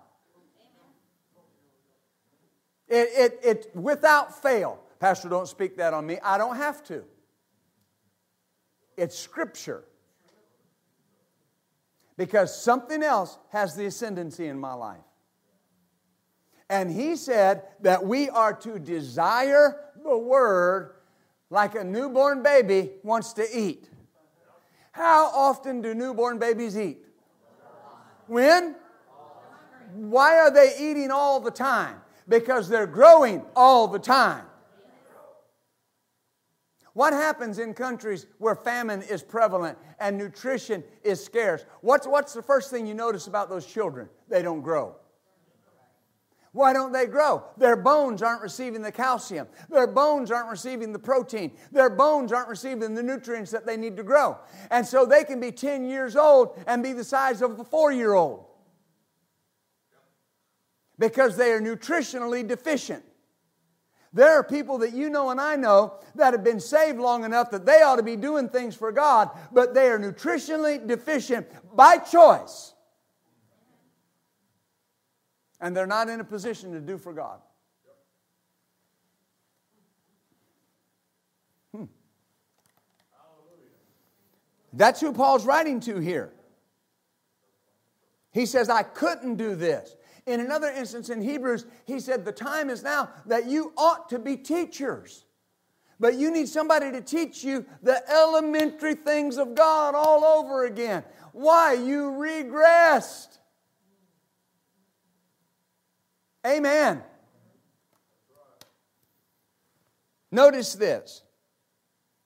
It, it, it, without fail. Pastor, don't speak that on me. I don't have to. It's scripture because something else has the ascendancy in my life. And he said that we are to desire the word like a newborn baby wants to eat. How often do newborn babies eat? When? Why are they eating all the time? Because they're growing all the time. What happens in countries where famine is prevalent and nutrition is scarce? What's, what's the first thing you notice about those children? They don't grow. Why don't they grow? Their bones aren't receiving the calcium. Their bones aren't receiving the protein. Their bones aren't receiving the nutrients that they need to grow. And so they can be 10 years old and be the size of a four year old because they are nutritionally deficient. There are people that you know and I know that have been saved long enough that they ought to be doing things for God, but they are nutritionally deficient by choice. And they're not in a position to do for God. Hmm. That's who Paul's writing to here. He says, I couldn't do this. In another instance in Hebrews, he said, The time is now that you ought to be teachers. But you need somebody to teach you the elementary things of God all over again. Why? You regressed. Amen. Notice this.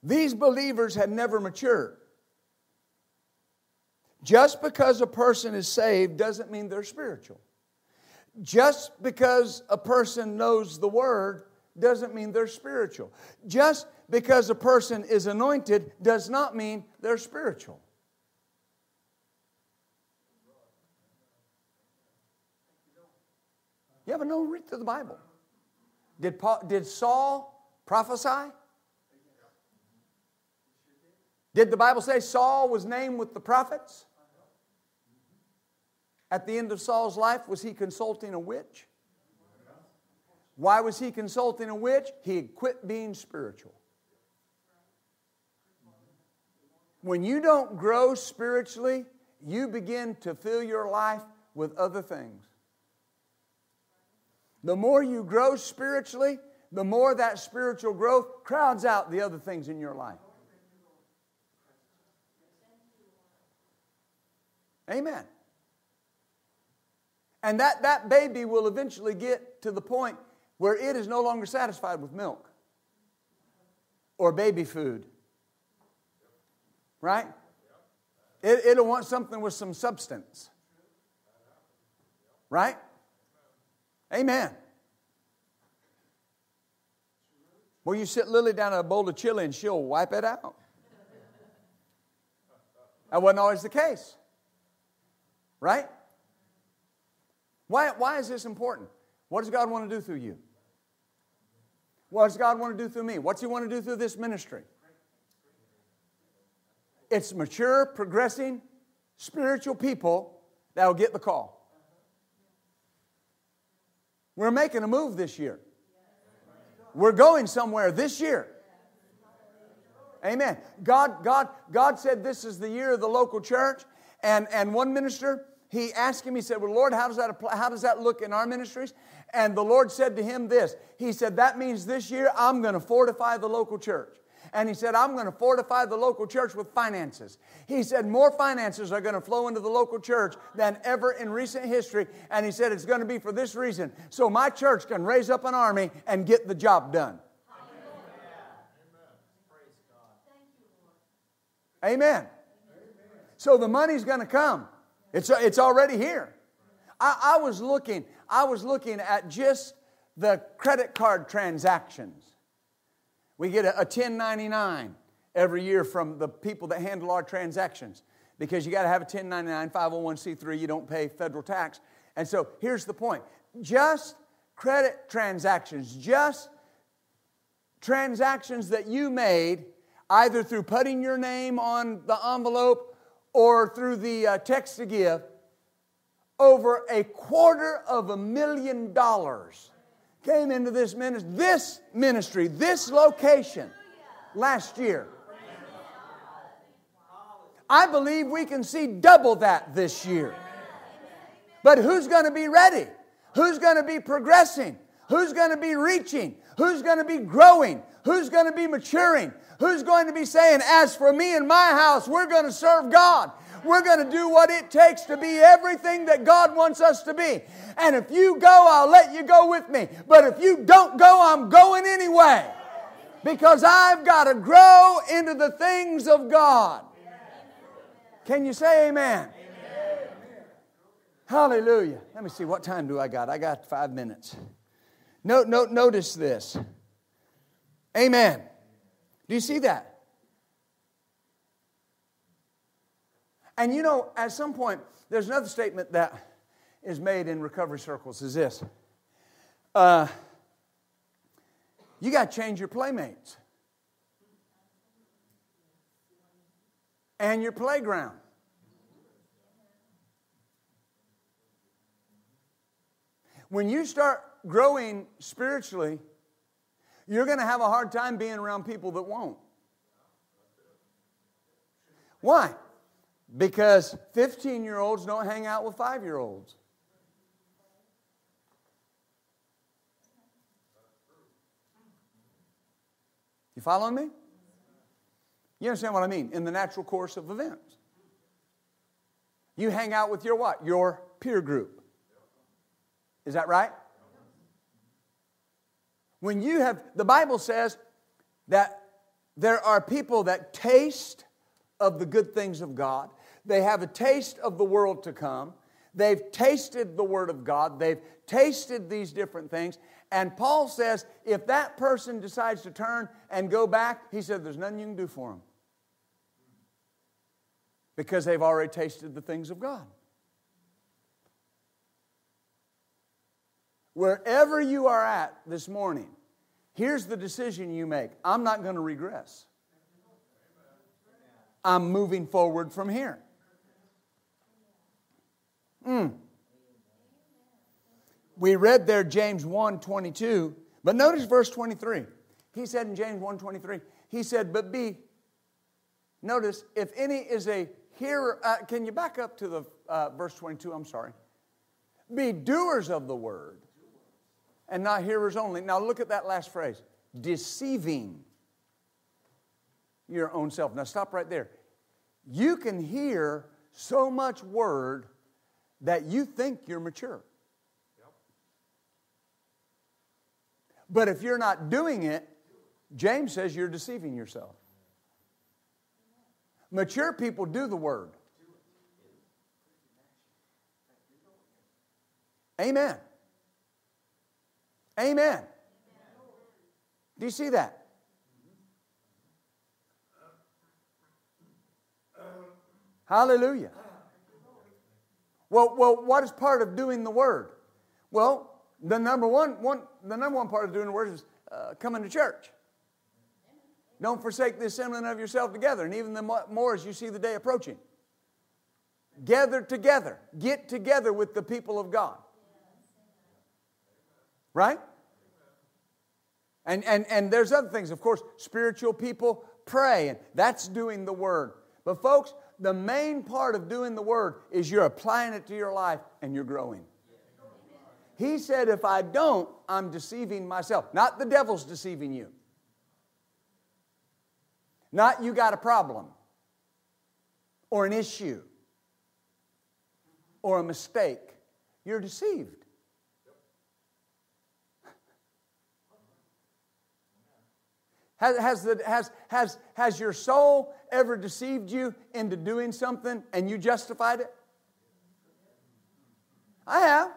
These believers had never matured. Just because a person is saved doesn't mean they're spiritual. Just because a person knows the word doesn't mean they're spiritual. Just because a person is anointed does not mean they're spiritual. You ever know read through the Bible? Did, Paul, did Saul prophesy? Did the Bible say Saul was named with the prophets? At the end of Saul's life, was he consulting a witch? Why was he consulting a witch? He had quit being spiritual. When you don't grow spiritually, you begin to fill your life with other things. The more you grow spiritually, the more that spiritual growth crowds out the other things in your life. Amen. And that, that baby will eventually get to the point where it is no longer satisfied with milk or baby food. Right? It, it'll want something with some substance. Right? Amen. Well, you sit Lily down a bowl of chili and she'll wipe it out. That wasn't always the case. Right? Why, why is this important? What does God want to do through you? What does God want to do through me? What's He want to do through this ministry? It's mature, progressing, spiritual people that will get the call. We're making a move this year. We're going somewhere this year. Amen. God, God, God said this is the year of the local church, and, and one minister he asked him, he said, Well, Lord, how does that apply, how does that look in our ministries? And the Lord said to him this. He said, That means this year I'm going to fortify the local church. And he said, I'm going to fortify the local church with finances. He said, More finances are going to flow into the local church than ever in recent history. And he said, It's going to be for this reason so my church can raise up an army and get the job done. Amen. So the money's going to come. It's, it's already here. I, I was looking, I was looking at just the credit card transactions. We get a, a 1099 every year from the people that handle our transactions because you got to have a 1099 501c3 you don't pay federal tax. And so here's the point. Just credit transactions just transactions that you made either through putting your name on the envelope or through the uh, text to give, over a quarter of a million dollars came into this ministry, this ministry, this location last year. I believe we can see double that this year. But who's going to be ready? Who's going to be progressing? Who's going to be reaching? Who's going to be growing? Who's going to be maturing? Who's going to be saying, As for me and my house, we're going to serve God? We're going to do what it takes to be everything that God wants us to be. And if you go, I'll let you go with me. But if you don't go, I'm going anyway. Because I've got to grow into the things of God. Can you say amen? amen? Hallelujah. Let me see, what time do I got? I got five minutes. Note, note, notice this. Amen. Do you see that? And you know, at some point, there's another statement that is made in recovery circles is this. Uh, you got to change your playmates and your playground. When you start growing spiritually, you're going to have a hard time being around people that won't. Why? Because 15 year olds don't hang out with five year olds. You following me? You understand what I mean? In the natural course of events. You hang out with your what? Your peer group. Is that right? When you have, the Bible says that there are people that taste of the good things of God. They have a taste of the world to come. They've tasted the Word of God. They've tasted these different things. And Paul says if that person decides to turn and go back, he said, there's nothing you can do for them. Because they've already tasted the things of God. Wherever you are at this morning, here's the decision you make I'm not going to regress, I'm moving forward from here. Mm. We read there James 1 22, but notice verse 23. He said in James 1 23, he said, But be, notice, if any is a hearer, uh, can you back up to the uh, verse 22? I'm sorry. Be doers of the word and not hearers only. Now look at that last phrase deceiving your own self. Now stop right there. You can hear so much word that you think you're mature. But if you're not doing it, James says you're deceiving yourself. Mature people do the word. Amen. Amen. Do you see that? Hallelujah. Well, well, what is part of doing the word? Well, the number one, one the number one part of doing the word is uh, coming to church. Don't forsake the assembling of yourself together, and even the more as you see the day approaching. Gather together. Get together with the people of God. Right? And, and, and there's other things. Of course, spiritual people pray, and that's doing the word. But, folks, the main part of doing the word is you're applying it to your life and you're growing. He said, if I don't, I'm deceiving myself. Not the devil's deceiving you. Not you got a problem or an issue or a mistake. You're deceived. Has, has, the, has, has, has your soul ever deceived you into doing something and you justified it? I have.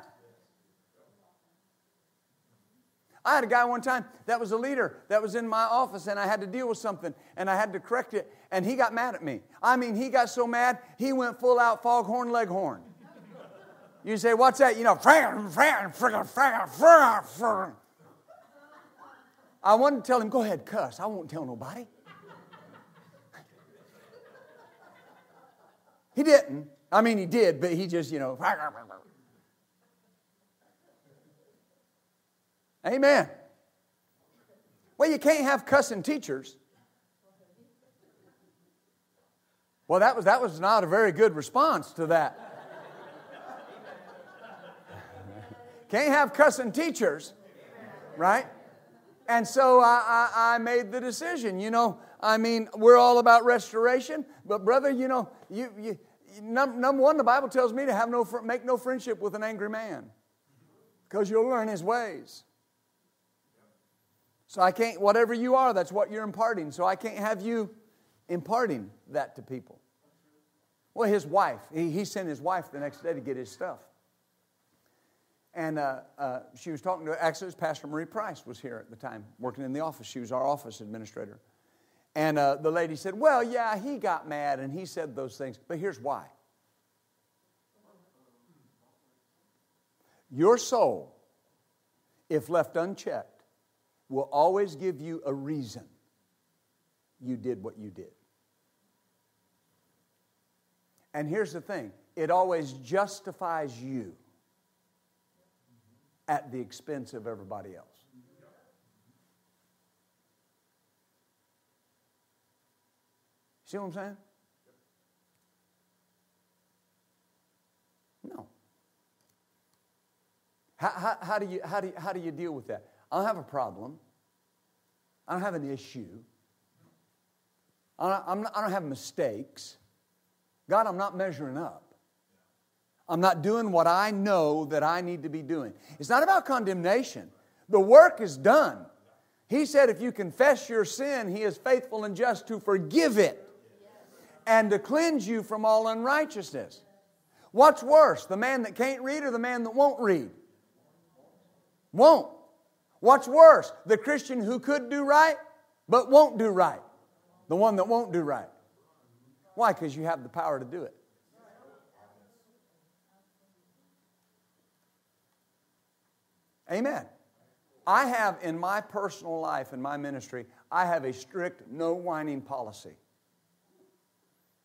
I had a guy one time that was a leader that was in my office and I had to deal with something and I had to correct it and he got mad at me. I mean, he got so mad, he went full out foghorn leghorn. You say, what's that? You know, frag, frag, frag, frag, frag, frag. I wanted to tell him, go ahead, cuss. I won't tell nobody. He didn't. I mean, he did, but he just, you know. Amen. Well, you can't have cussing teachers. Well, that was, that was not a very good response to that. can't have cussing teachers, right? And so I, I, I, made the decision. You know, I mean, we're all about restoration, but brother, you know, you, you num, number one, the Bible tells me to have no make no friendship with an angry man, because you'll learn his ways. So I can't. Whatever you are, that's what you're imparting. So I can't have you imparting that to people. Well, his wife, he, he sent his wife the next day to get his stuff. And uh, uh, she was talking to, actually, Pastor Marie Price was here at the time, working in the office. She was our office administrator. And uh, the lady said, Well, yeah, he got mad and he said those things, but here's why. Your soul, if left unchecked, will always give you a reason you did what you did. And here's the thing it always justifies you at the expense of everybody else. See what I'm saying? No. How, how, how, do you, how, do you, how do you deal with that? I don't have a problem. I don't have an issue. I don't, not, I don't have mistakes. God, I'm not measuring up. I'm not doing what I know that I need to be doing. It's not about condemnation. The work is done. He said, if you confess your sin, He is faithful and just to forgive it and to cleanse you from all unrighteousness. What's worse, the man that can't read or the man that won't read? Won't. What's worse, the Christian who could do right but won't do right? The one that won't do right. Why? Because you have the power to do it. Amen. I have in my personal life, in my ministry, I have a strict no whining policy.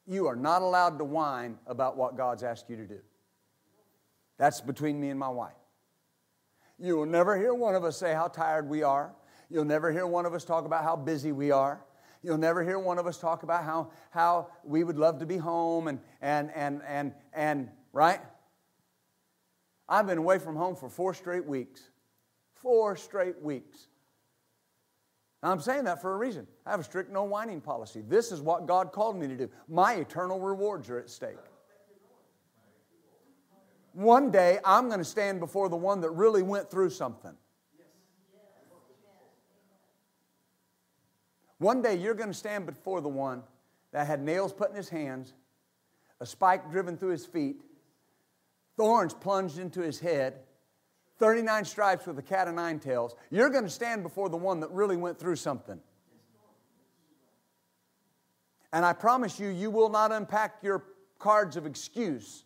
You are not allowed to whine about what God's asked you to do. That's between me and my wife. You will never hear one of us say how tired we are. You'll never hear one of us talk about how busy we are. You'll never hear one of us talk about how, how we would love to be home and, and, and, and, and, right? I've been away from home for four straight weeks. Four straight weeks. Now, I'm saying that for a reason. I have a strict no whining policy. This is what God called me to do. My eternal rewards are at stake. One day, I'm going to stand before the one that really went through something. One day, you're going to stand before the one that had nails put in his hands, a spike driven through his feet, thorns plunged into his head, 39 stripes with a cat of nine tails, you're going to stand before the one that really went through something. And I promise you, you will not unpack your cards of excuse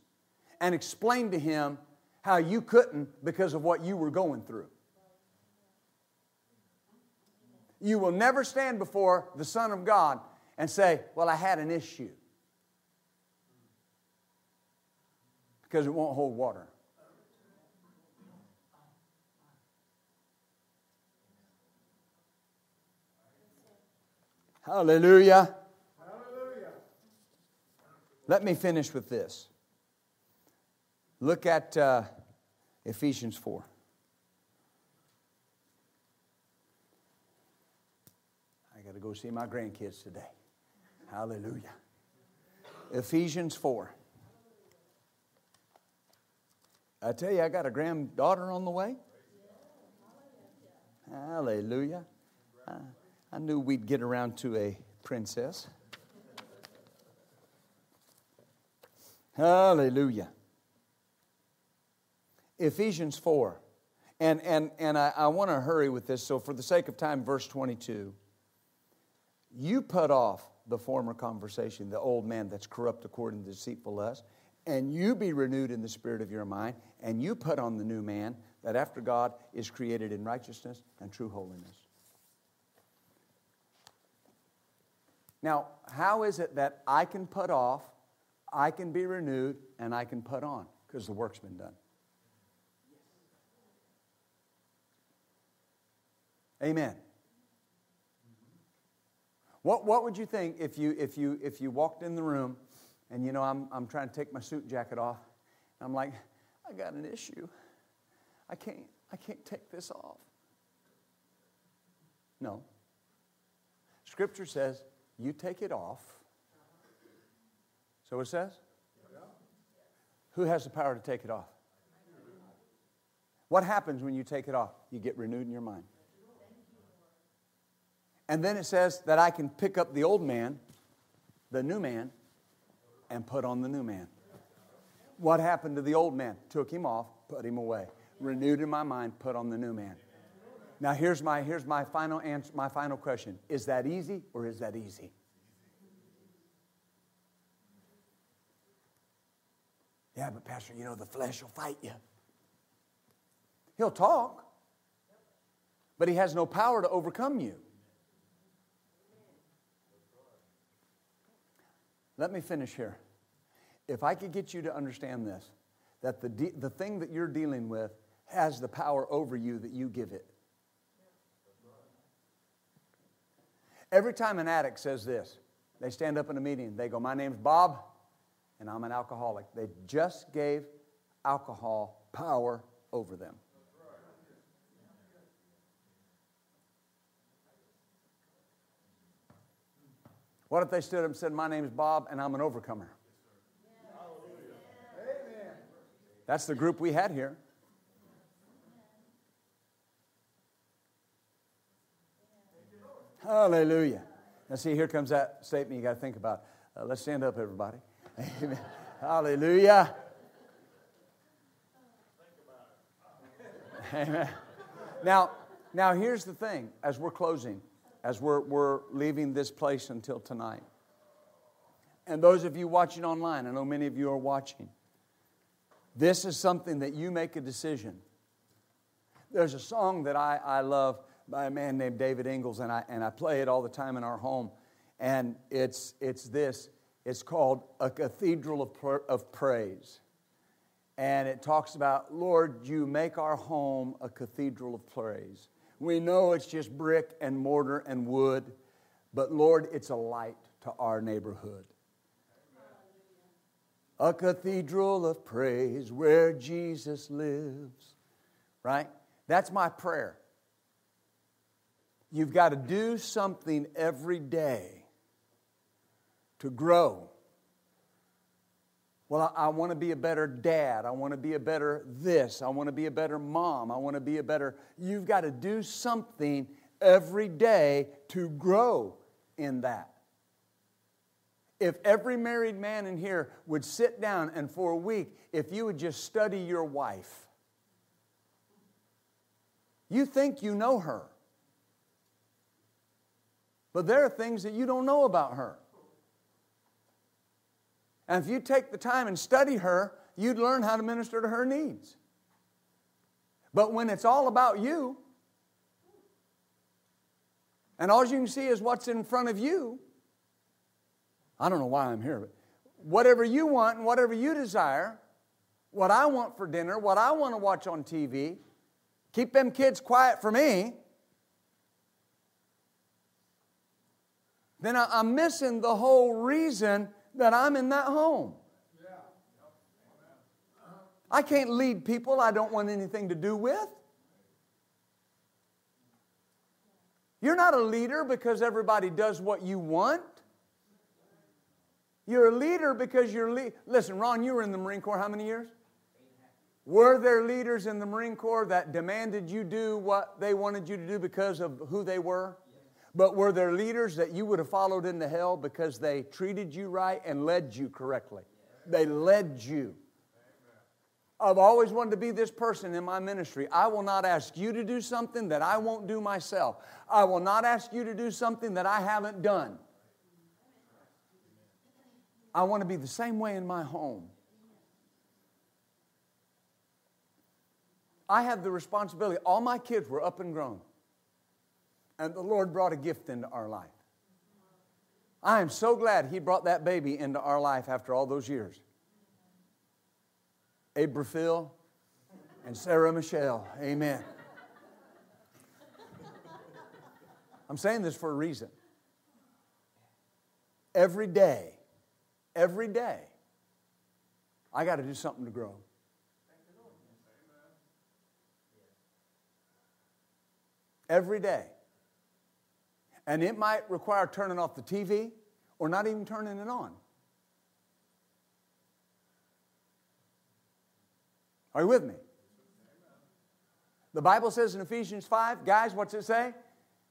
and explain to him how you couldn't because of what you were going through. You will never stand before the Son of God and say, Well, I had an issue. Because it won't hold water. Hallelujah. Hallelujah. Let me finish with this. Look at uh, Ephesians 4. I got to go see my grandkids today. Hallelujah. Ephesians 4. I tell you, I got a granddaughter on the way. Hallelujah. Uh, I knew we'd get around to a princess. Hallelujah. Ephesians 4. And, and, and I, I want to hurry with this, so for the sake of time, verse 22. You put off the former conversation, the old man that's corrupt according to deceitful lust, and you be renewed in the spirit of your mind, and you put on the new man that after God is created in righteousness and true holiness. Now, how is it that I can put off, I can be renewed, and I can put on? Because the work's been done. Amen. What, what would you think if you, if, you, if you walked in the room and you know I'm, I'm trying to take my suit jacket off and I'm like, I got an issue. I can't, I can't take this off. No. Scripture says you take it off. So it says? Who has the power to take it off? What happens when you take it off? You get renewed in your mind. And then it says that I can pick up the old man, the new man, and put on the new man. What happened to the old man? Took him off, put him away. Renewed in my mind, put on the new man. Now here's my here's my final answer, my final question. Is that easy or is that easy? Yeah, but Pastor, you know the flesh will fight you. He'll talk, but he has no power to overcome you. Let me finish here. If I could get you to understand this, that the, de- the thing that you're dealing with has the power over you that you give it. Every time an addict says this, they stand up in a meeting, they go, My name's Bob, and I'm an alcoholic. They just gave alcohol power over them. What if they stood up and said, My name's Bob, and I'm an overcomer? That's the group we had here. Hallelujah. Now, see, here comes that statement you got to think about. Uh, let's stand up, everybody. Amen. Hallelujah. Amen. Now, now, here's the thing as we're closing, as we're, we're leaving this place until tonight. And those of you watching online, I know many of you are watching. This is something that you make a decision. There's a song that I, I love by a man named David Ingles, and I, and I play it all the time in our home. And it's, it's this it's called A Cathedral of, of Praise. And it talks about, Lord, you make our home a cathedral of praise. We know it's just brick and mortar and wood, but Lord, it's a light to our neighborhood. A cathedral of praise where Jesus lives. Right? That's my prayer. You've got to do something every day to grow. Well, I, I want to be a better dad. I want to be a better this. I want to be a better mom. I want to be a better. You've got to do something every day to grow in that. If every married man in here would sit down and for a week, if you would just study your wife, you think you know her. But there are things that you don't know about her. And if you take the time and study her, you'd learn how to minister to her needs. But when it's all about you, and all you can see is what's in front of you, I don't know why I'm here, but whatever you want and whatever you desire, what I want for dinner, what I want to watch on TV, keep them kids quiet for me. Then I'm missing the whole reason that I'm in that home. I can't lead people I don't want anything to do with. You're not a leader because everybody does what you want. You're a leader because you're le- listen, Ron, you were in the Marine Corps how many years? Were there leaders in the Marine Corps that demanded you do what they wanted you to do because of who they were? But were there leaders that you would have followed into hell because they treated you right and led you correctly? They led you. I've always wanted to be this person in my ministry. I will not ask you to do something that I won't do myself. I will not ask you to do something that I haven't done. I want to be the same way in my home. I have the responsibility. All my kids were up and grown and the Lord brought a gift into our life. I am so glad He brought that baby into our life after all those years. Abraphil and Sarah Michelle. Amen. I'm saying this for a reason. Every day, every day, I got to do something to grow. Every day. And it might require turning off the TV or not even turning it on. Are you with me? The Bible says in Ephesians 5, guys, what's it say?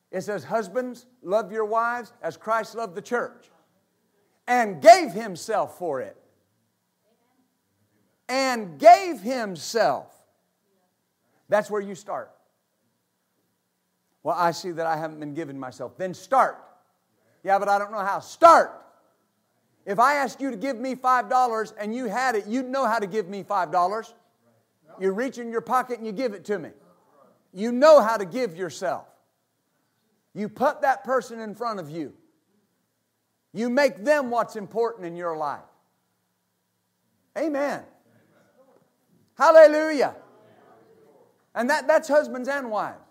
It says, Husbands, love your wives as Christ loved the church and gave himself for it. And gave himself. That's where you start. Well, I see that I haven't been given myself. Then start. Yeah, but I don't know how. Start. If I ask you to give me $5 and you had it, you'd know how to give me $5. You reach in your pocket and you give it to me. You know how to give yourself. You put that person in front of you. You make them what's important in your life. Amen. Hallelujah. And that, that's husbands and wives.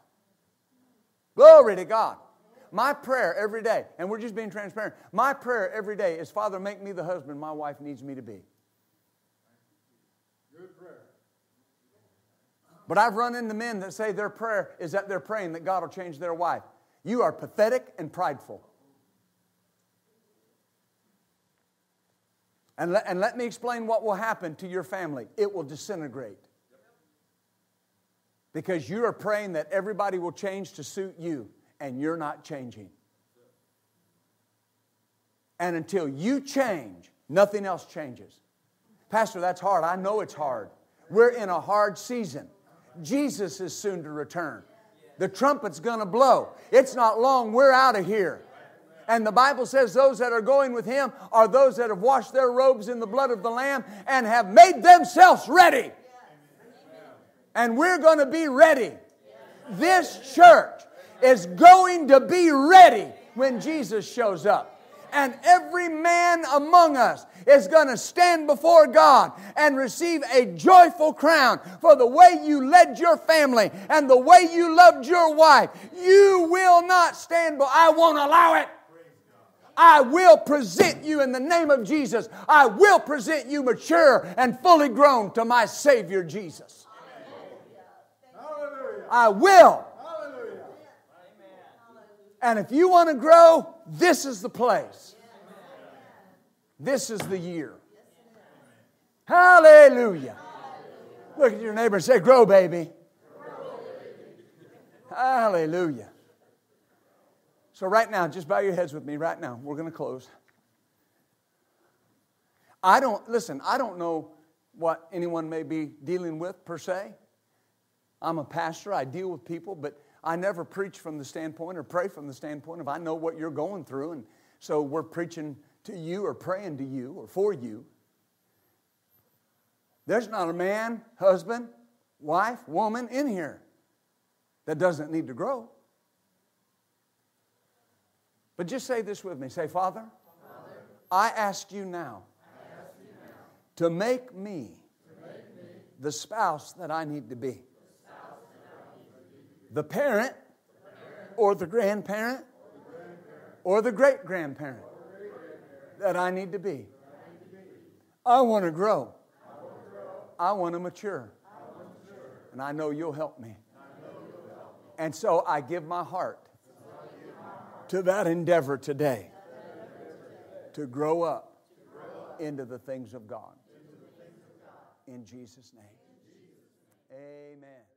Glory to God. My prayer every day, and we're just being transparent, my prayer every day is Father, make me the husband my wife needs me to be. Good prayer. But I've run into men that say their prayer is that they're praying that God will change their wife. You are pathetic and prideful. And, le- and let me explain what will happen to your family it will disintegrate. Because you are praying that everybody will change to suit you, and you're not changing. And until you change, nothing else changes. Pastor, that's hard. I know it's hard. We're in a hard season. Jesus is soon to return. The trumpet's going to blow. It's not long. We're out of here. And the Bible says those that are going with him are those that have washed their robes in the blood of the Lamb and have made themselves ready. And we're going to be ready. This church is going to be ready when Jesus shows up and every man among us is going to stand before God and receive a joyful crown for the way you led your family and the way you loved your wife. You will not stand, but I won't allow it. I will present you in the name of Jesus. I will present you mature and fully grown to my Savior Jesus. I will. And if you want to grow, this is the place. This is the year. Hallelujah. Look at your neighbor and say, Grow, baby. Hallelujah. So, right now, just bow your heads with me right now. We're going to close. I don't, listen, I don't know what anyone may be dealing with per se. I'm a pastor, I deal with people, but I never preach from the standpoint or pray from the standpoint of I know what you're going through. And so we're preaching to you or praying to you or for you. There's not a man, husband, wife, woman in here that doesn't need to grow. But just say this with me. Say, Father, Father I ask you now, ask you now to, make to make me the spouse that I need to be the parent or the grandparent or the great grandparent that I need to be. I want to grow. I want to mature. And I know you'll help me. And so I give my heart to that endeavor today to grow up into the things of God. In Jesus' name. Amen.